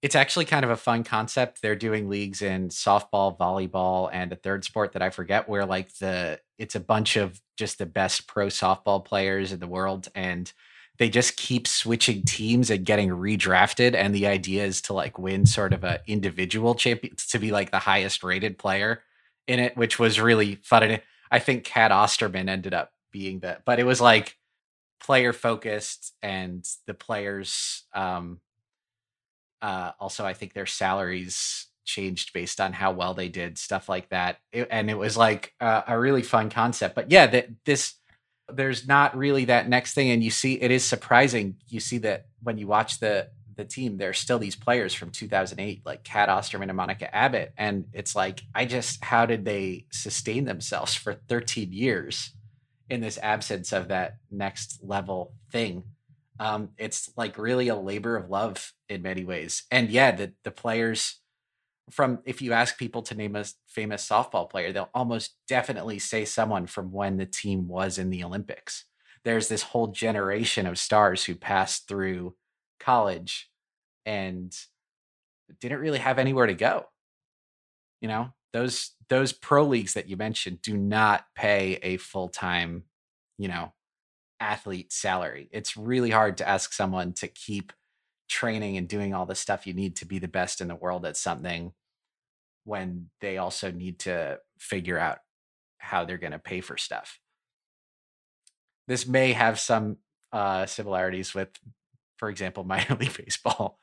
Speaker 8: it's actually kind of a fun concept. They're doing leagues in softball, volleyball, and a third sport that I forget. Where like the it's a bunch of just the best pro softball players in the world, and they just keep switching teams and getting redrafted and the idea is to like win sort of a individual champion to be like the highest rated player in it which was really fun and i think cat osterman ended up being that but it was like player focused and the players um uh also i think their salaries changed based on how well they did stuff like that. It, and it was like uh, a really fun concept but yeah that this there's not really that next thing and you see it is surprising you see that when you watch the the team there's still these players from 2008 like cat osterman and monica abbott and it's like i just how did they sustain themselves for 13 years in this absence of that next level thing um it's like really a labor of love in many ways and yeah the the players from if you ask people to name a famous softball player, they'll almost definitely say someone from when the team was in the Olympics. There's this whole generation of stars who passed through college and didn't really have anywhere to go. You know, those those pro leagues that you mentioned do not pay a full-time, you know, athlete salary. It's really hard to ask someone to keep training and doing all the stuff you need to be the best in the world at something when they also need to figure out how they're going to pay for stuff. This may have some uh, similarities with, for example, minor league baseball.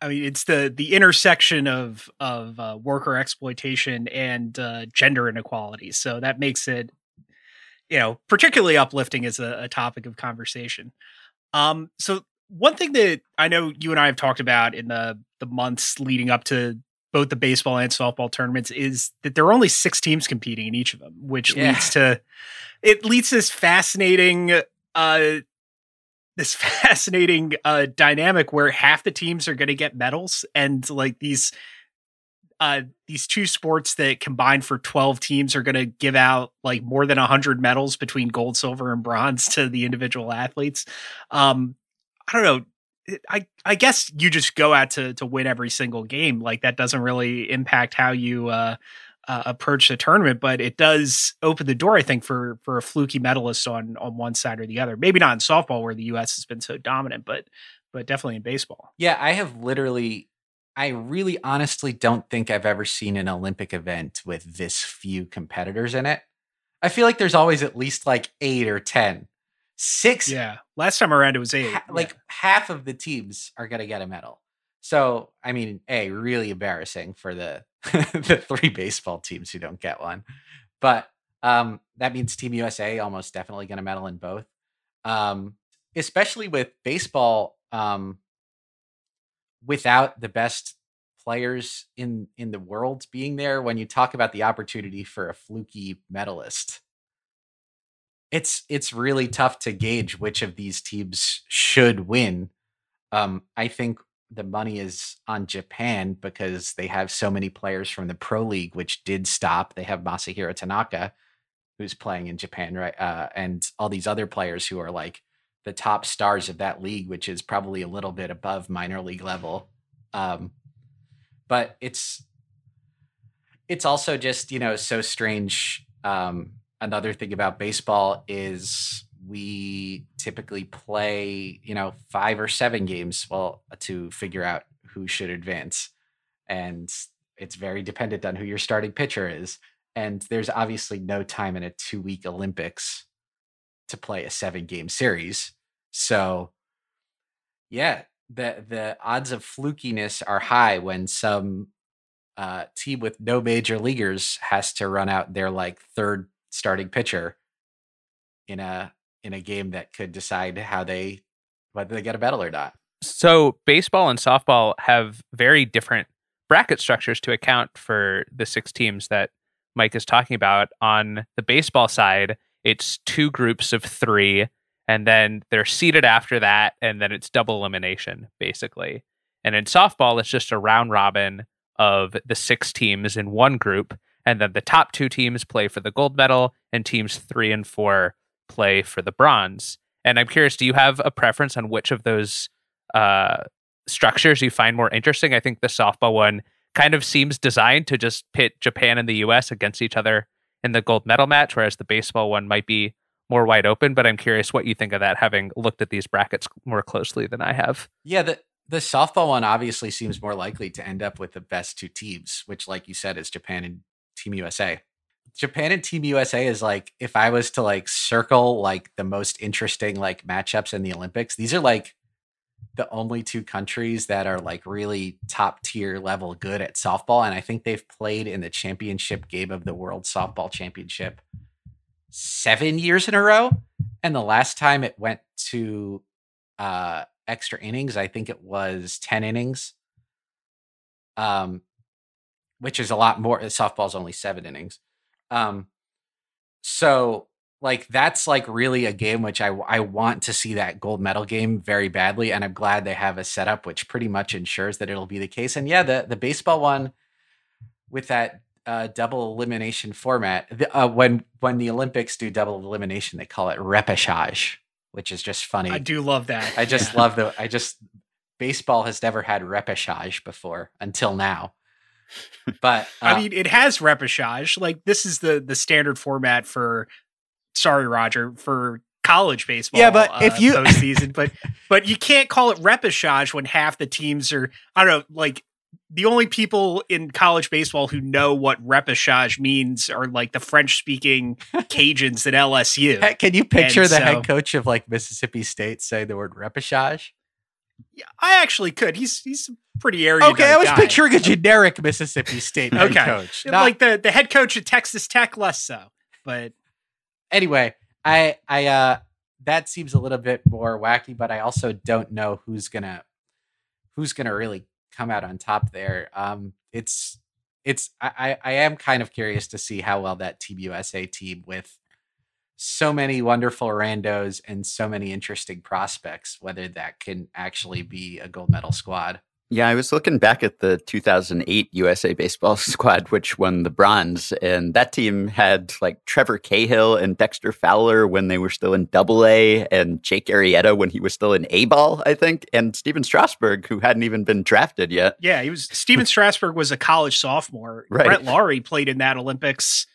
Speaker 5: I mean, it's the the intersection of of uh, worker exploitation and uh, gender inequality. So that makes it, you know, particularly uplifting as a, a topic of conversation. Um, so one thing that I know you and I have talked about in the the months leading up to both the baseball and softball tournaments is that there are only six teams competing in each of them, which
Speaker 8: Yeah.
Speaker 5: leads to it leads to this fascinating uh this fascinating uh dynamic where half the teams are going to get medals and like these uh these two sports that combine for 12 teams are going to give out like more than 100 medals between gold silver and bronze to the individual athletes. Um i don't know i i guess you just go out to to win every single game. Like that doesn't really impact how you uh uh, approach the tournament, but it does open the door, I think, for for a fluky medalist on on one side or the other. Maybe not in softball where the U.S. has been so dominant, but but definitely in baseball.
Speaker 8: Yeah, I have literally, I really honestly don't think I've ever seen an Olympic event with this few competitors in it. I feel like there's always at least like eight or 10. Six,
Speaker 5: Yeah, last time around it was eight.
Speaker 8: ha- like half of the teams are going to get a medal. So, I mean, A, really embarrassing for the the three baseball teams who don't get one. But um, that means Team USA almost definitely going to medal in both. Um, especially with baseball, um, without the best players in in the world being there, when you talk about the opportunity for a fluky medalist, it's it's really tough to gauge which of these teams should win. Um, I think the money is on Japan because they have so many players from the pro league, which did stop. They have Masahiro Tanaka, who's playing in Japan, right? Uh, and all these other players who are like the top stars of that league, which is probably a little bit above minor league level. Um, but it's it's also just you know so strange. Um, another thing about baseball is we typically play you know five or seven games well to figure out who should advance. And it's very dependent on who your starting pitcher is. And there's obviously no time in a two week olympics to play a seven game series. So yeah the the odds of flukiness are high when some uh, team with no major leaguers has to run out their like third starting pitcher in a in a game that could decide how they whether they get a medal or not.
Speaker 6: So baseball and softball have very different bracket structures to account for the six teams that Mike is talking about. On the baseball side, it's two groups of three, and then they're seeded after that, and then it's double elimination, basically. And in softball, it's just a round robin of the six teams in one group, and then the top two teams play for the gold medal, and teams three and four play for the bronze. And I'm curious, do you have a preference on which of those uh, structures you find more interesting? I think the softball one kind of seems designed to just pit Japan and the US against each other in the gold medal match, whereas the baseball one might be more wide open. But I'm curious what you think of that, having looked at these brackets more closely than I have.
Speaker 8: Yeah, the the softball one obviously seems more likely to end up with the best two teams, which, like you said, is Japan and Team USA. Japan and Team USA is like if I was to like circle like the most interesting like matchups in the Olympics, these are like the only two countries that are like really top tier level good at softball. And I think they've played in the championship game of the World Softball Championship seven years in a row. And the last time it went to uh extra innings, I think it was 10 innings. Um which is a lot more softball's only 7 innings. Um so like that's like really a game which I I want to see that gold medal game very badly and I'm glad they have a setup which pretty much ensures that it'll be the case. And yeah, the the baseball one with that uh, double elimination format. The, uh, when when the Olympics do double elimination, they call it repechage, which is just funny.
Speaker 5: I do love that.
Speaker 8: I just
Speaker 5: Yeah.
Speaker 8: love the. I just baseball has never had repechage before until now. But uh,
Speaker 5: I mean, it has repechage. Like this is the the standard format for. Sorry, Rodger, for college baseball.
Speaker 9: Yeah, but
Speaker 5: uh,
Speaker 9: if you-
Speaker 5: postseason, but but you can't call it repechage when half the teams are. I don't know, like the only people in college baseball who know what repechage means are like the French speaking Cajuns at LSU.
Speaker 8: can you picture
Speaker 5: And
Speaker 8: the
Speaker 5: so-
Speaker 8: head coach of like Mississippi State saying the word repechage?
Speaker 5: Yeah, I actually could. He's he's a pretty erudite.
Speaker 9: Okay, I was
Speaker 5: guy.
Speaker 9: picturing a generic Mississippi State head
Speaker 5: Okay.
Speaker 9: coach. Not-
Speaker 5: like the the head coach at Texas Tech, less so. But
Speaker 8: anyway, I I uh that seems a little bit more wacky, but I also don't know who's gonna who's gonna really come out on top there. Um, it's it's I I am kind of curious to see how well that Team USA team with so many wonderful randos and so many interesting prospects, whether that can actually be a gold medal squad.
Speaker 7: Yeah, I was looking back at the 2008 USA baseball squad, which won the bronze, and that team had like Trevor Cahill and Dexter Fowler when they were still in Double A, and Jake Arrieta when he was still in A ball, I think, and Stephen Strasburg, who hadn't even been drafted yet.
Speaker 5: Yeah, he was. Stephen Strasburg was a college sophomore.
Speaker 7: Right.
Speaker 5: Brett Lawrie played in that Olympics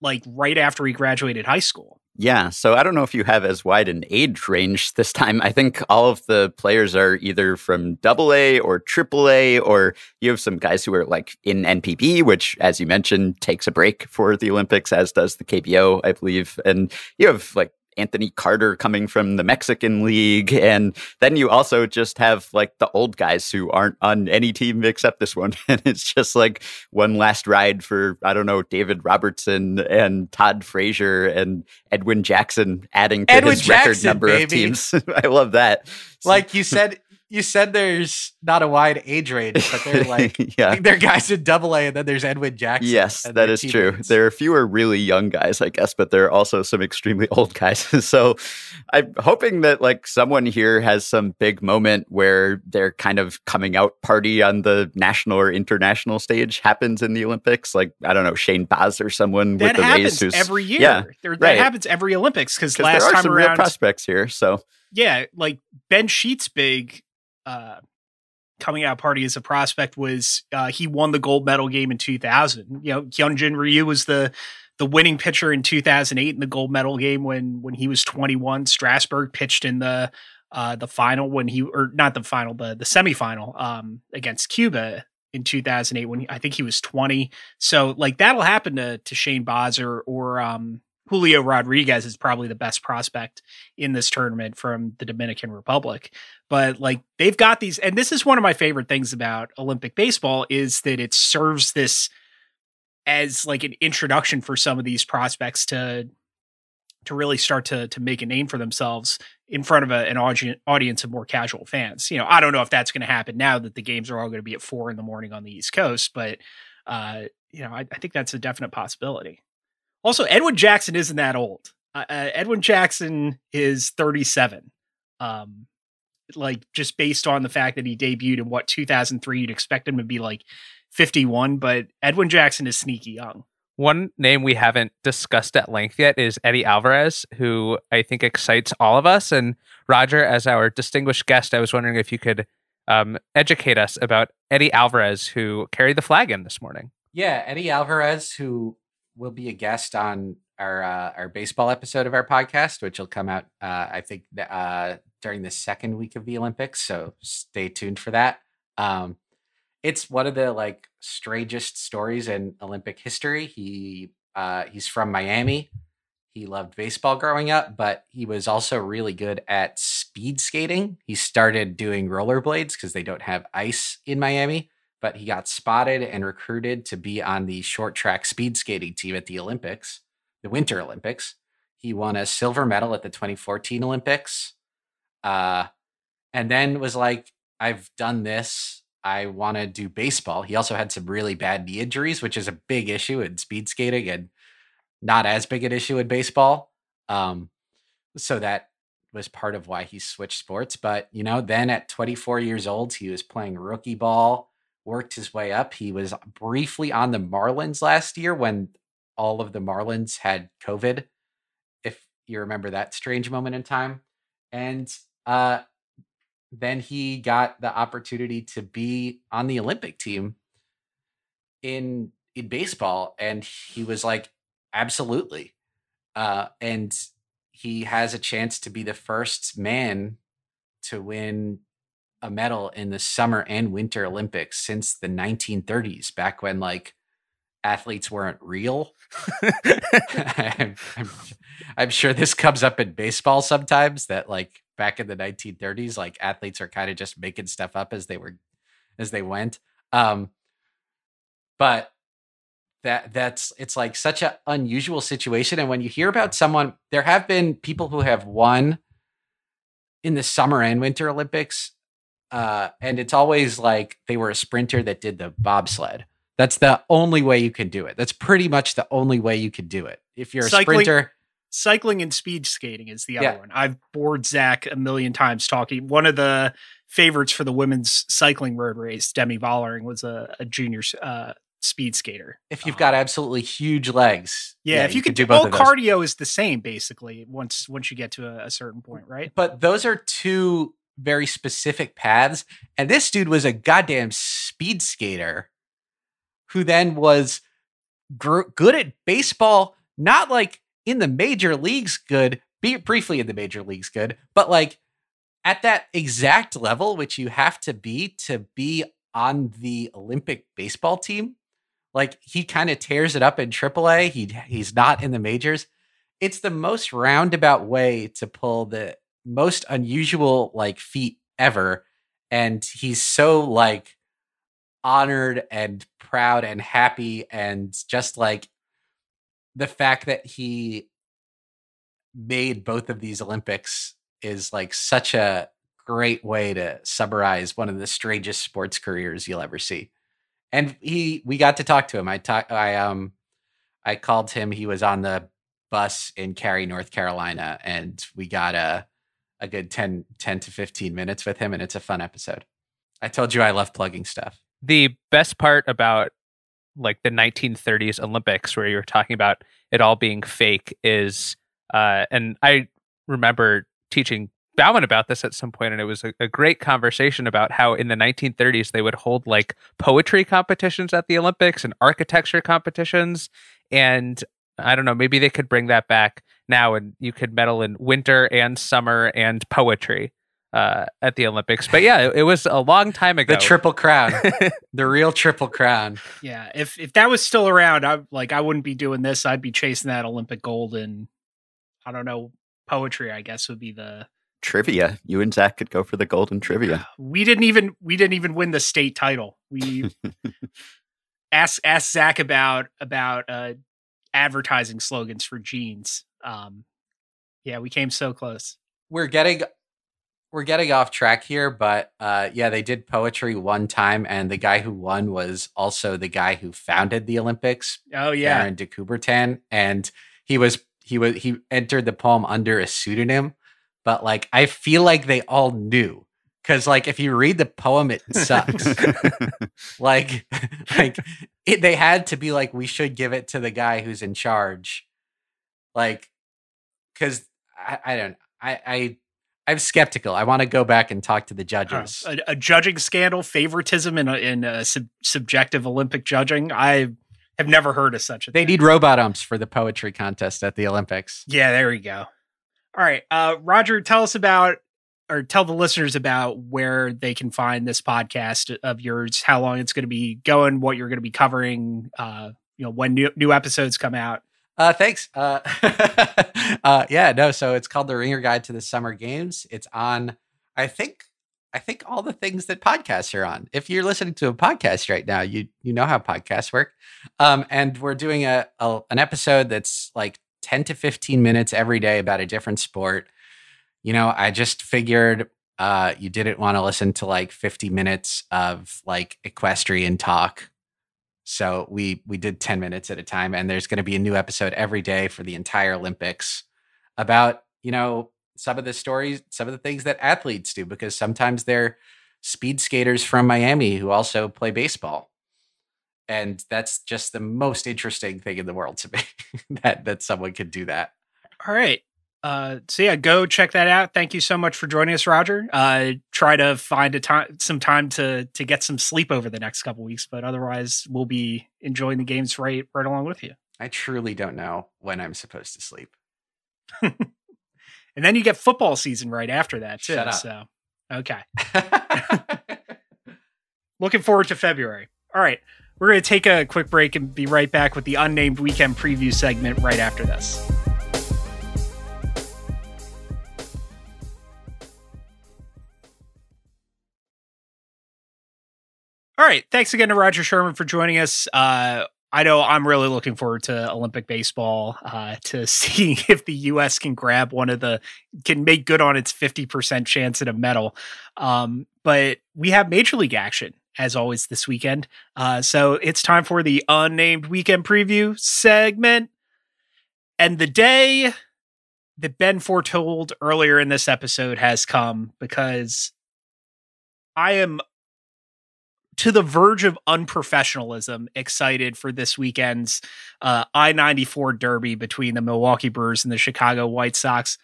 Speaker 5: like right after he graduated high school.
Speaker 7: Yeah, so I don't know if you have as wide an age range this time. I think all of the players are either from double A or triple A, or you have some guys who are like in NPB, which, as you mentioned, takes a break for the Olympics, as does the KBO, I believe. And you have like Anthony Carter coming from the Mexican League. And then you also just have like the old guys who aren't on any team except this one. And it's just like one last ride for, I don't know, David Robertson and Todd Frazier and Edwin Jackson adding to
Speaker 8: Edwin
Speaker 7: his record
Speaker 8: Jackson,
Speaker 7: number of
Speaker 8: baby.
Speaker 7: teams. I love that.
Speaker 8: Like you said, you said there's not a wide age range, but they're like
Speaker 7: yeah.
Speaker 8: they're guys in double A, and then there's Edwin Jackson.
Speaker 7: Yes,
Speaker 8: that is
Speaker 7: that
Speaker 8: their
Speaker 7: is true.
Speaker 8: teammates.
Speaker 7: There are fewer really young guys, I guess, but there are also some extremely old guys. so I'm hoping that like someone here has some big moment where their kind of coming out party on the national or international stage happens in the Olympics. Like, I don't know, Shane Baz or someone
Speaker 5: That
Speaker 7: with the Rays
Speaker 5: happens
Speaker 7: who's
Speaker 5: every year.
Speaker 7: Yeah,
Speaker 5: There- that
Speaker 7: right.
Speaker 5: happens every Olympics because last
Speaker 7: there are
Speaker 5: time
Speaker 7: some real
Speaker 5: around,
Speaker 7: prospects here. So
Speaker 5: yeah, like Ben Sheets' big uh, coming out party as a prospect was uh, he won the gold medal game in 2000. You know, Hyunjin Ryu was the the winning pitcher in 2008 in the gold medal game when when he was 21. Strasburg pitched in the uh, the final when he or not the final the the semifinal um, against Cuba in 2008 when he, I think he was 20. So like that'll happen to to Shane Baz or um, Julio Rodriguez is probably the best prospect in this tournament from the Dominican Republic. But like they've got these, and this is one of my favorite things about Olympic baseball is that it serves this as like an introduction for some of these prospects to to really start to to make a name for themselves in front of a, an audience audience of more casual fans. You know, I don't know if that's going to happen now that the games are all going to be at four in the morning on the East Coast, but uh, you know, I, I think that's a definite possibility. Also, Edwin Jackson isn't that old. Uh, uh, Edwin Jackson is 37. Um, like just based on the fact that he debuted in what 2003, you'd expect him to be like 51, but Edwin Jackson is sneaky young.
Speaker 6: One name we haven't discussed at length yet is Eddie Alvarez, who I think excites all of us. And Rodger, as our distinguished guest, I was wondering if you could um, educate us about Eddie Alvarez, who carried the flag in this morning.
Speaker 8: Yeah, Eddie Alvarez, who will be a guest on our uh, our baseball episode of our podcast, which will come out, uh, I think, uh, during the second week of the Olympics. So stay tuned for that. Um, it's one of the like strangest stories in Olympic history. He uh, he's from Miami. He loved baseball growing up, but he was also really good at speed skating. He started doing rollerblades because they don't have ice in Miami but he got spotted and recruited to be on the short track speed skating team at the Olympics, the Winter Olympics. He won a silver medal at the 2014 Olympics. Uh, and then was like, I've done this. I want to do baseball. He also had some really bad knee injuries, which is a big issue in speed skating and not as big an issue in baseball. Um, so that was part of why he switched sports. But, you know, then at 24 years old, he was playing rookie ball worked his way up. He was briefly on the Marlins last year when all of the Marlins had COVID, if you remember that strange moment in time. And uh, then he got the opportunity to be on the Olympic team in in baseball, and he was like, absolutely. Uh, and he has a chance to be the first man to win a medal in the summer and winter Olympics since the 1930s, back when like athletes weren't real. I'm, I'm, I'm sure this comes up in baseball sometimes that like back in the 1930s, like athletes are kind of just making stuff up as they were as they went. Um, but that that's it's like such an unusual situation. And when you hear about someone, there have been people who have won in the summer and winter Olympics. Uh, and it's always like they were a sprinter that did the bobsled. That's the only way you can do it. That's pretty much the only way you can do it. If you're a
Speaker 5: Cycling-
Speaker 8: sprinter,
Speaker 5: cycling and speed skating is the other
Speaker 8: Yeah.
Speaker 5: one. I've bored Zach a million times talking. One of the favorites for the women's cycling road race, Demi Vollering, was a, a junior uh, speed skater.
Speaker 8: if you've got absolutely huge legs,
Speaker 5: Yeah, if you, could
Speaker 8: do
Speaker 5: do all
Speaker 8: both of those.
Speaker 5: cardio is the same basically once once you get to a, a certain point, right?
Speaker 8: But those are two very specific paths. And this dude was a goddamn speed skater who then was gr- good at baseball, not like in the major leagues good, be briefly in the major leagues good, but like at that exact level, which you have to be to be on the Olympic baseball team. Like he kind of tears it up in AAA. He he's not in the majors. It's the most roundabout way to pull the most unusual like feat ever, and he's so like honored and proud and happy and just like the fact that he made both of these Olympics is like such a great way to summarize one of the strangest sports careers you'll ever see. And he we got to talk to him. I talk I um I called him. He was on the bus in Cary, North Carolina, and we got a a good 10, 10 to 15 minutes with him, and it's a fun episode. I told you I love plugging stuff.
Speaker 6: the best part about like the 1930s Olympics, where you're talking about it all being fake, is, uh, and I remember teaching Baumann about this at some point, and it was a, a great conversation about how in the 1930s they would hold like poetry competitions at the Olympics and architecture competitions, and I don't know, maybe they could bring that back now, and you could medal in winter and summer and poetry uh, at the Olympics. But yeah, it, it was a long time ago.
Speaker 8: The triple crown, the real triple crown.
Speaker 5: Yeah, if if that was still around, I like I wouldn't be doing this. I'd be chasing that Olympic gold and I don't know, poetry, I guess would be the
Speaker 7: Trivia. You and Zach could go for the golden trivia.
Speaker 5: we didn't even we didn't even win the state title. We asked asked Zach about about uh advertising slogans for jeans. Um yeah, we came so close.
Speaker 8: we're getting we're getting off track here, but uh, yeah, they did poetry one time, and the guy who won was also the guy who founded the Olympics,
Speaker 5: Oh yeah.
Speaker 8: Baron de Coubertin, and he was he was he entered the poem under a pseudonym, but like I feel like they all knew because like if you read the poem, it sucks. like like it, they had to be like we should give it to the guy who's in charge, like because I, I don't I I I'm skeptical. I want to go back and talk to the
Speaker 5: Uh,
Speaker 8: judges.
Speaker 5: a, a judging scandal, favoritism in a, in a sub- subjective Olympic judging. I have never heard of such a
Speaker 8: They
Speaker 5: thing.
Speaker 8: need robot umps for the poetry contest at the Olympics.
Speaker 5: Yeah, there we go. All right. Uh, Rodger, tell us about or tell the listeners about where they can find this podcast of yours, how long it's going to be going, what you're going to be covering, uh, you know, when new, new episodes come out.
Speaker 8: Uh, thanks. Uh, uh, yeah, no. So it's called the Ringer Guide to the Summer Games. It's on, I think, I think all the things that podcasts are on. If you're listening to a podcast right now, you you know how podcasts work. Um, and we're doing a, a an episode that's like 10 to 15 minutes every day about a different sport. You know, I just figured uh, you didn't want to listen to like 50 minutes of like equestrian talk so we we did 10 minutes at a time and there's going to be a new episode every day for the entire Olympics about, you know, some of the stories, some of the things that athletes do because sometimes they're speed skaters from Miami who also play baseball. And that's just the most interesting thing in the world to me that that someone could do that.
Speaker 5: All right. Uh, so yeah, go check that out. Thank you so much for joining us, Rodger. Uh, try to find a time, some time to to get some sleep over the next couple weeks, but otherwise, we'll be enjoying the games right right along with you.
Speaker 8: I truly don't know when I'm supposed to sleep.
Speaker 5: And then you get football season right after that too.
Speaker 8: Shut up.
Speaker 5: So okay, looking forward to February. All right, we're gonna take a quick break and be right back with the unnamed weekend preview segment right after this. Right. Thanks again to Rodger Sherman for joining us. Uh, I know I'm really looking forward to Olympic baseball uh, to seeing if the U.S. can grab one of the can make good on its 50% chance at a medal. Um, but we have major league action as always this weekend. Uh, so it's time for the unnamed weekend preview segment. And the day that Ben foretold earlier in this episode has come because I am to the verge of unprofessionalism excited for this weekend's uh, I 94 derby between the Milwaukee Brewers and the Chicago White Sox.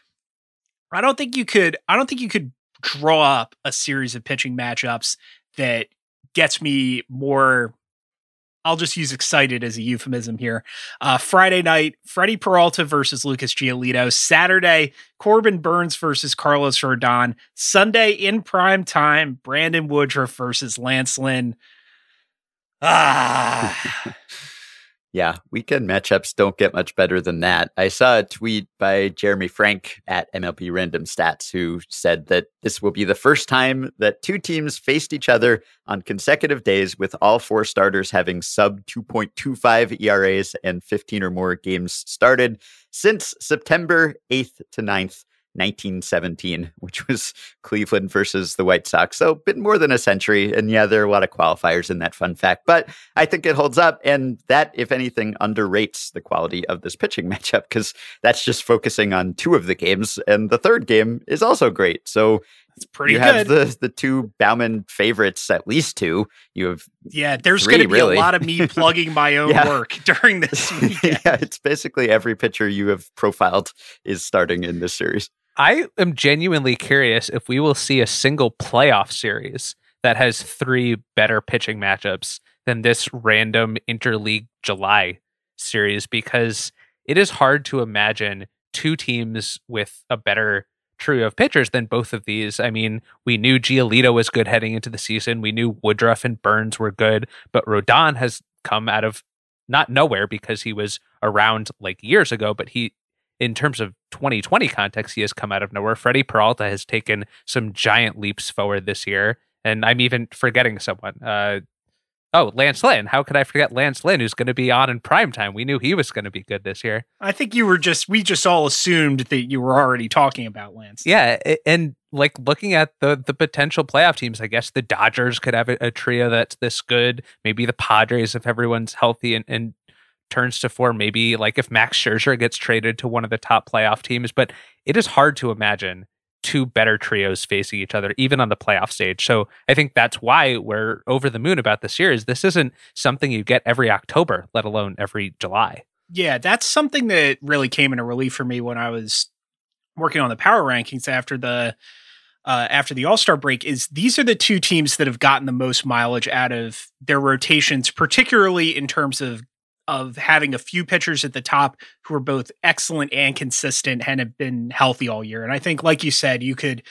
Speaker 5: I don't think you could, I don't think you could draw up a series of pitching matchups that gets me more I'll just use excited as a euphemism here. Uh, Friday night, Freddie Peralta versus Lucas Giolito. Saturday, Corbin Burnes versus Carlos Rodon. Sunday in prime time, Brandon Woodruff versus Lance Lynn. Ah.
Speaker 7: Yeah, weekend matchups don't get much better than that. I saw a tweet by Jeremy Frank at MLB Random Stats who said that this will be the first time that two teams faced each other on consecutive days with all four starters having sub 2.25 ERAs and 15 or more games started since September 8th to 9th, 1917, which was Cleveland versus the White Sox. So, a bit more than a century. And yeah, there are a lot of qualifiers in that fun fact, but I think it holds up. And that, if anything, underrates the quality of this pitching matchup because that's just focusing on two of the games. And the third game is also great. So,
Speaker 5: it's pretty
Speaker 7: you
Speaker 5: good.
Speaker 7: have the the two Baumann favorites, at least two. You have
Speaker 5: yeah. There's going to be
Speaker 7: really.
Speaker 5: a lot of me plugging my own
Speaker 7: Yeah.
Speaker 5: work during this weekend.
Speaker 7: yeah, it's basically every pitcher you have profiled is starting in this series.
Speaker 6: I am genuinely curious if we will see a single playoff series that has three better pitching matchups than this random interleague July series because it is hard to imagine two teams with a better trio of pitchers than both of these. I mean, we knew Giolito was good heading into the season. We knew Woodruff and Burnes were good, but Rodon has come out of not nowhere because he was around like years ago, but he in terms of 2020 context, he has come out of nowhere. Freddie Peralta has taken some giant leaps forward this year. And I'm even forgetting someone. Uh, oh, Lance Lynn. How could I forget Lance Lynn, who's going to be on in prime time? We knew he was going to be good this year.
Speaker 5: I think you were just we just all assumed that you were already talking about Lance.
Speaker 6: Yeah, and like looking at the the potential playoff teams, I guess the Dodgers could have a, a trio that's this good. Maybe the Padres if everyone's healthy and, and turns to form. Maybe like if Max Scherzer gets traded to one of the top playoff teams, but it is hard to imagine two better trios facing each other even on the playoff stage. So I think that's why we're over the moon about this series. This isn't something you get every October, let alone every July.
Speaker 5: Yeah, that's something that really came in a relief for me when I was working on the power rankings after the uh, after the All Star break. Is these are the two teams that have gotten the most mileage out of their rotations, particularly in terms of of having a few pitchers at the top who are both excellent and consistent and have been healthy all year. And I think, like you said, you could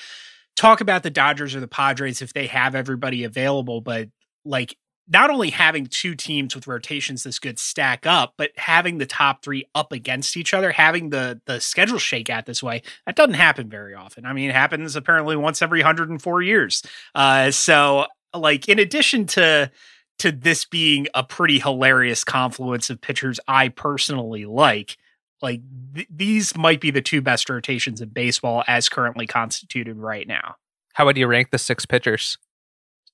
Speaker 5: talk about the Dodgers or the Padres if they have everybody available, but like not only having two teams with rotations this good stack up, but having the top three up against each other, having the the schedule shake out this way, that doesn't happen very often. I mean, it happens apparently once every 104 years. Uh, so, like, in addition to to this being a pretty hilarious confluence of pitchers I personally like, like th- these might be the two best rotations in baseball as currently constituted right now.
Speaker 6: How would you rank the six pitchers?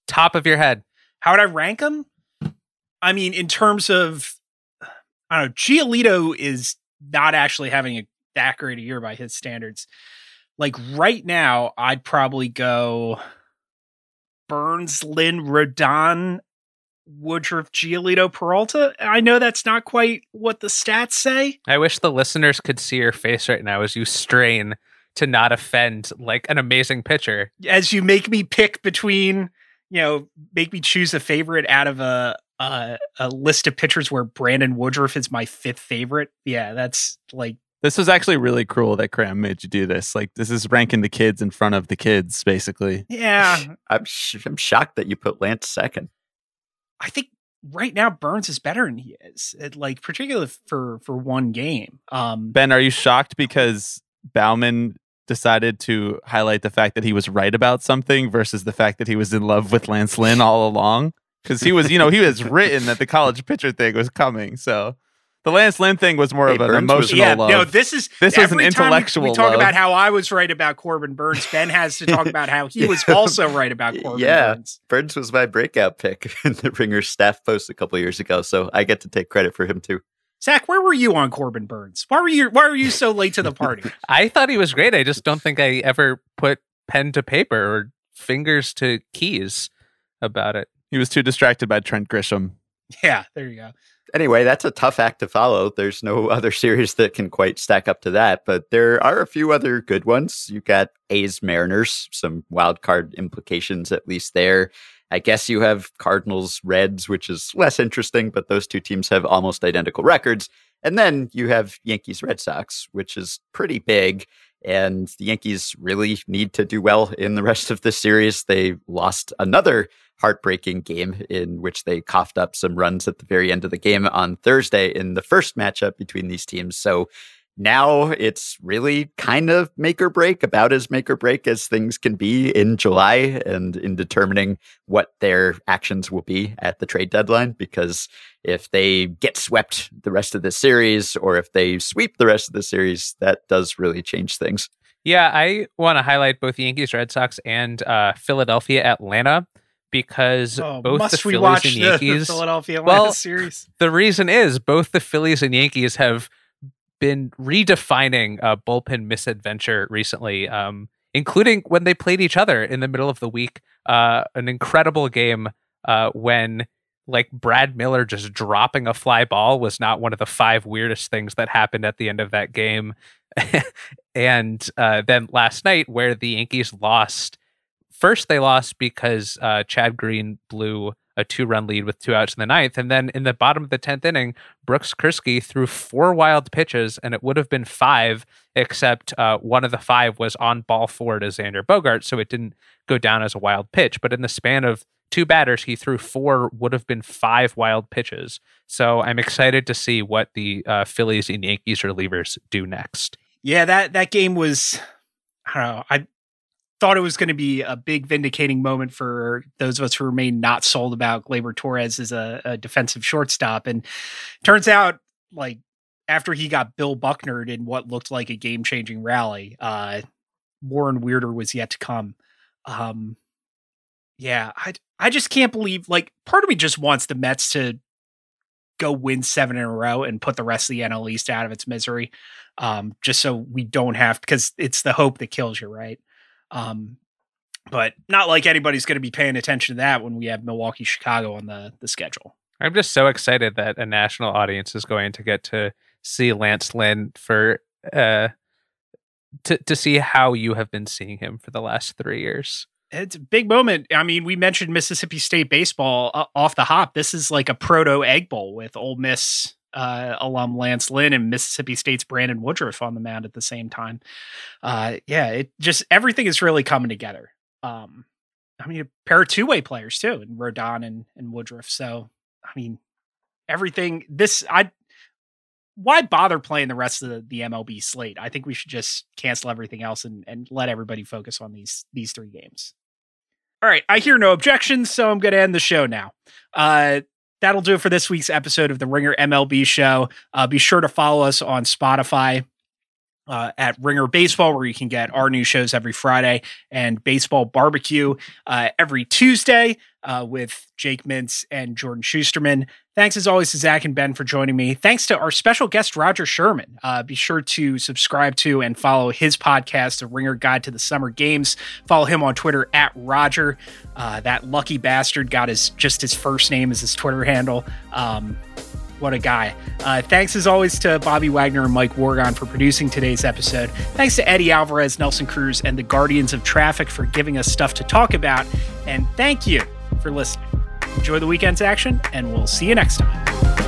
Speaker 6: Top of your head.
Speaker 5: How would I rank them? I mean, in terms of, I don't know, Giolito is not actually having a that great a year by his standards. Like right now, I'd probably go Burnes, Lynn, Rodon, Woodruff, Giolito, Peralta. I know that's not quite what the stats say.
Speaker 6: I wish the listeners could see your face right now as you strain to not offend like an amazing pitcher.
Speaker 5: As you make me pick between, you know, make me choose a favorite out of a a, a list of pitchers where Brandon Woodruff is my fifth favorite. Yeah, that's like
Speaker 10: This was actually really cruel that Kram made you do this. Like this is ranking the kids in front of the kids, basically.
Speaker 5: yeah.
Speaker 7: I'm sh- I'm shocked that you put Lance second.
Speaker 5: I think right now Burnes is better than he is. It, like particularly for for one game. Um
Speaker 10: Ben, are you shocked because Baumann decided to highlight the fact that he was right about something versus the fact that he was in love with Lance Lynn all along? because he was, you know, he was written that the college pitcher thing was coming. So the Lance Lynn thing was more
Speaker 7: Hey,
Speaker 10: of an
Speaker 7: Burnes was-
Speaker 10: emotional
Speaker 5: yeah,
Speaker 10: love.
Speaker 5: no, this is
Speaker 10: This was an
Speaker 5: every time we-
Speaker 10: intellectual
Speaker 5: We, talk
Speaker 10: love.
Speaker 5: about how I was right about Corbin Burnes. Ben has to talk about how he was also right about Corbin
Speaker 7: yeah,
Speaker 5: Burnes.
Speaker 7: Burnes was my breakout pick in the Ringer staff post a couple years ago, so I get to take credit for him too.
Speaker 5: Zach, where were you on Corbin Burnes? Why were you Why were you so late to the party?
Speaker 6: I thought he was great. I just don't think I ever put pen to paper or fingers to keys about it.
Speaker 10: he was too distracted by Trent Grisham.
Speaker 5: yeah, there you go.
Speaker 7: Anyway, that's a tough act to follow. There's no other series that can quite stack up to that, but there are a few other good ones. You got A's Mariners, some wild card implications at least there. I guess you have Cardinals Reds, which is less interesting, but those two teams have almost identical records. And then you have Yankees Red Sox, which is pretty big. And the Yankees really need to do well in the rest of the series. They lost another heartbreaking game in which they coughed up some runs at the very end of the game on Thursday in the first matchup between these teams. So now it's really kind of make or break, about as make or break as things can be in July and in determining what their actions will be at the trade deadline. Because if they get swept the rest of the series or if they sweep the rest of the series, that does really change things.
Speaker 6: Yeah, I want to highlight both the Yankees, Red Sox, and uh, Philadelphia, Atlanta, because
Speaker 5: Oh,
Speaker 6: both the Phillies
Speaker 5: watch
Speaker 6: and Yankees.
Speaker 5: the Philadelphia Atlanta
Speaker 6: well,
Speaker 5: series?
Speaker 6: The reason is both the Phillies and Yankees have been redefining uh, bullpen misadventure recently, um, including when they played each other in the middle of the week. Uh, an incredible game uh, when like Brad Miller just dropping a fly ball was not one of the five weirdest things that happened at the end of that game. and uh, then last night, where the Yankees lost, first they lost because uh, Chad Green blew a two-run lead with two outs in the ninth, and then in the bottom of the tenth inning, Brooks Kriske threw four wild pitches, and it would have been five, except uh, one of the five was on ball four to Xander Bogaerts, so it didn't go down as a wild pitch. But in the span of two batters, he threw four, would have been five wild pitches. So I'm excited to see what the uh, Phillies and Yankees relievers do next.
Speaker 5: Yeah, that that game was. I don't know. I thought it was going to be a big vindicating moment for those of us who remain not sold about Gleyber Torres as a, a defensive shortstop, and turns out like after he got Bill Bucknered in what looked like a game changing rally, uh, Warren Weirder was yet to come. Um, yeah, I I just can't believe like part of me just wants the Mets to go win seven in a row and put the rest of the NL East out of its misery. Um, just so we don't have because it's the hope that kills you, right? Um, but not like anybody's going to be paying attention to that when we have Milwaukee, Chicago on the the schedule.
Speaker 6: I'm just so excited that a national audience is going to get to see Lance Lynn for uh to to see how you have been seeing him for the last three years.
Speaker 5: It's a big moment. I mean, we mentioned Mississippi State baseball uh, off the hop. This is like a proto Egg Bowl with Ole Miss uh, alum Lance Lynn and Mississippi State's Brandon Woodruff on the mound at the same time. Uh, yeah, it just everything is really coming together. Um, I mean, a pair of two way players too, and Rodon and, and Woodruff. So, I mean, everything. This I. Why bother playing the rest of the, the MLB slate? I think we should just cancel everything else and, and let everybody focus on these these three games. All right, I hear no objections, so I'm going to end the show now. Uh, that'll do it for this week's episode of the Ringer MLB show. Uh, be sure to follow us on Spotify uh, at Ringer Baseball, where you can get our new shows every Friday and Baseball Barbecue uh, every Tuesday uh, with Jake Mintz and Jordan Shusterman. Thanks as always to Zach and Ben for joining me. Thanks to our special guest, Rodger Sherman. Uh, be sure to subscribe to and follow his podcast, The Ringer Guide to the Summer Games. Follow him on Twitter at Rodger. Uh, that lucky bastard got his just his first name as his Twitter handle. Um, what a guy. Uh, thanks as always to Bobby Wagner and Mike Wargon for producing today's episode. Thanks to Eddy Alvarez, Nelson Cruz, and the Guardians of Traffic for giving us stuff to talk about. And thank you for listening. Enjoy the weekend's action, and we'll see you next time.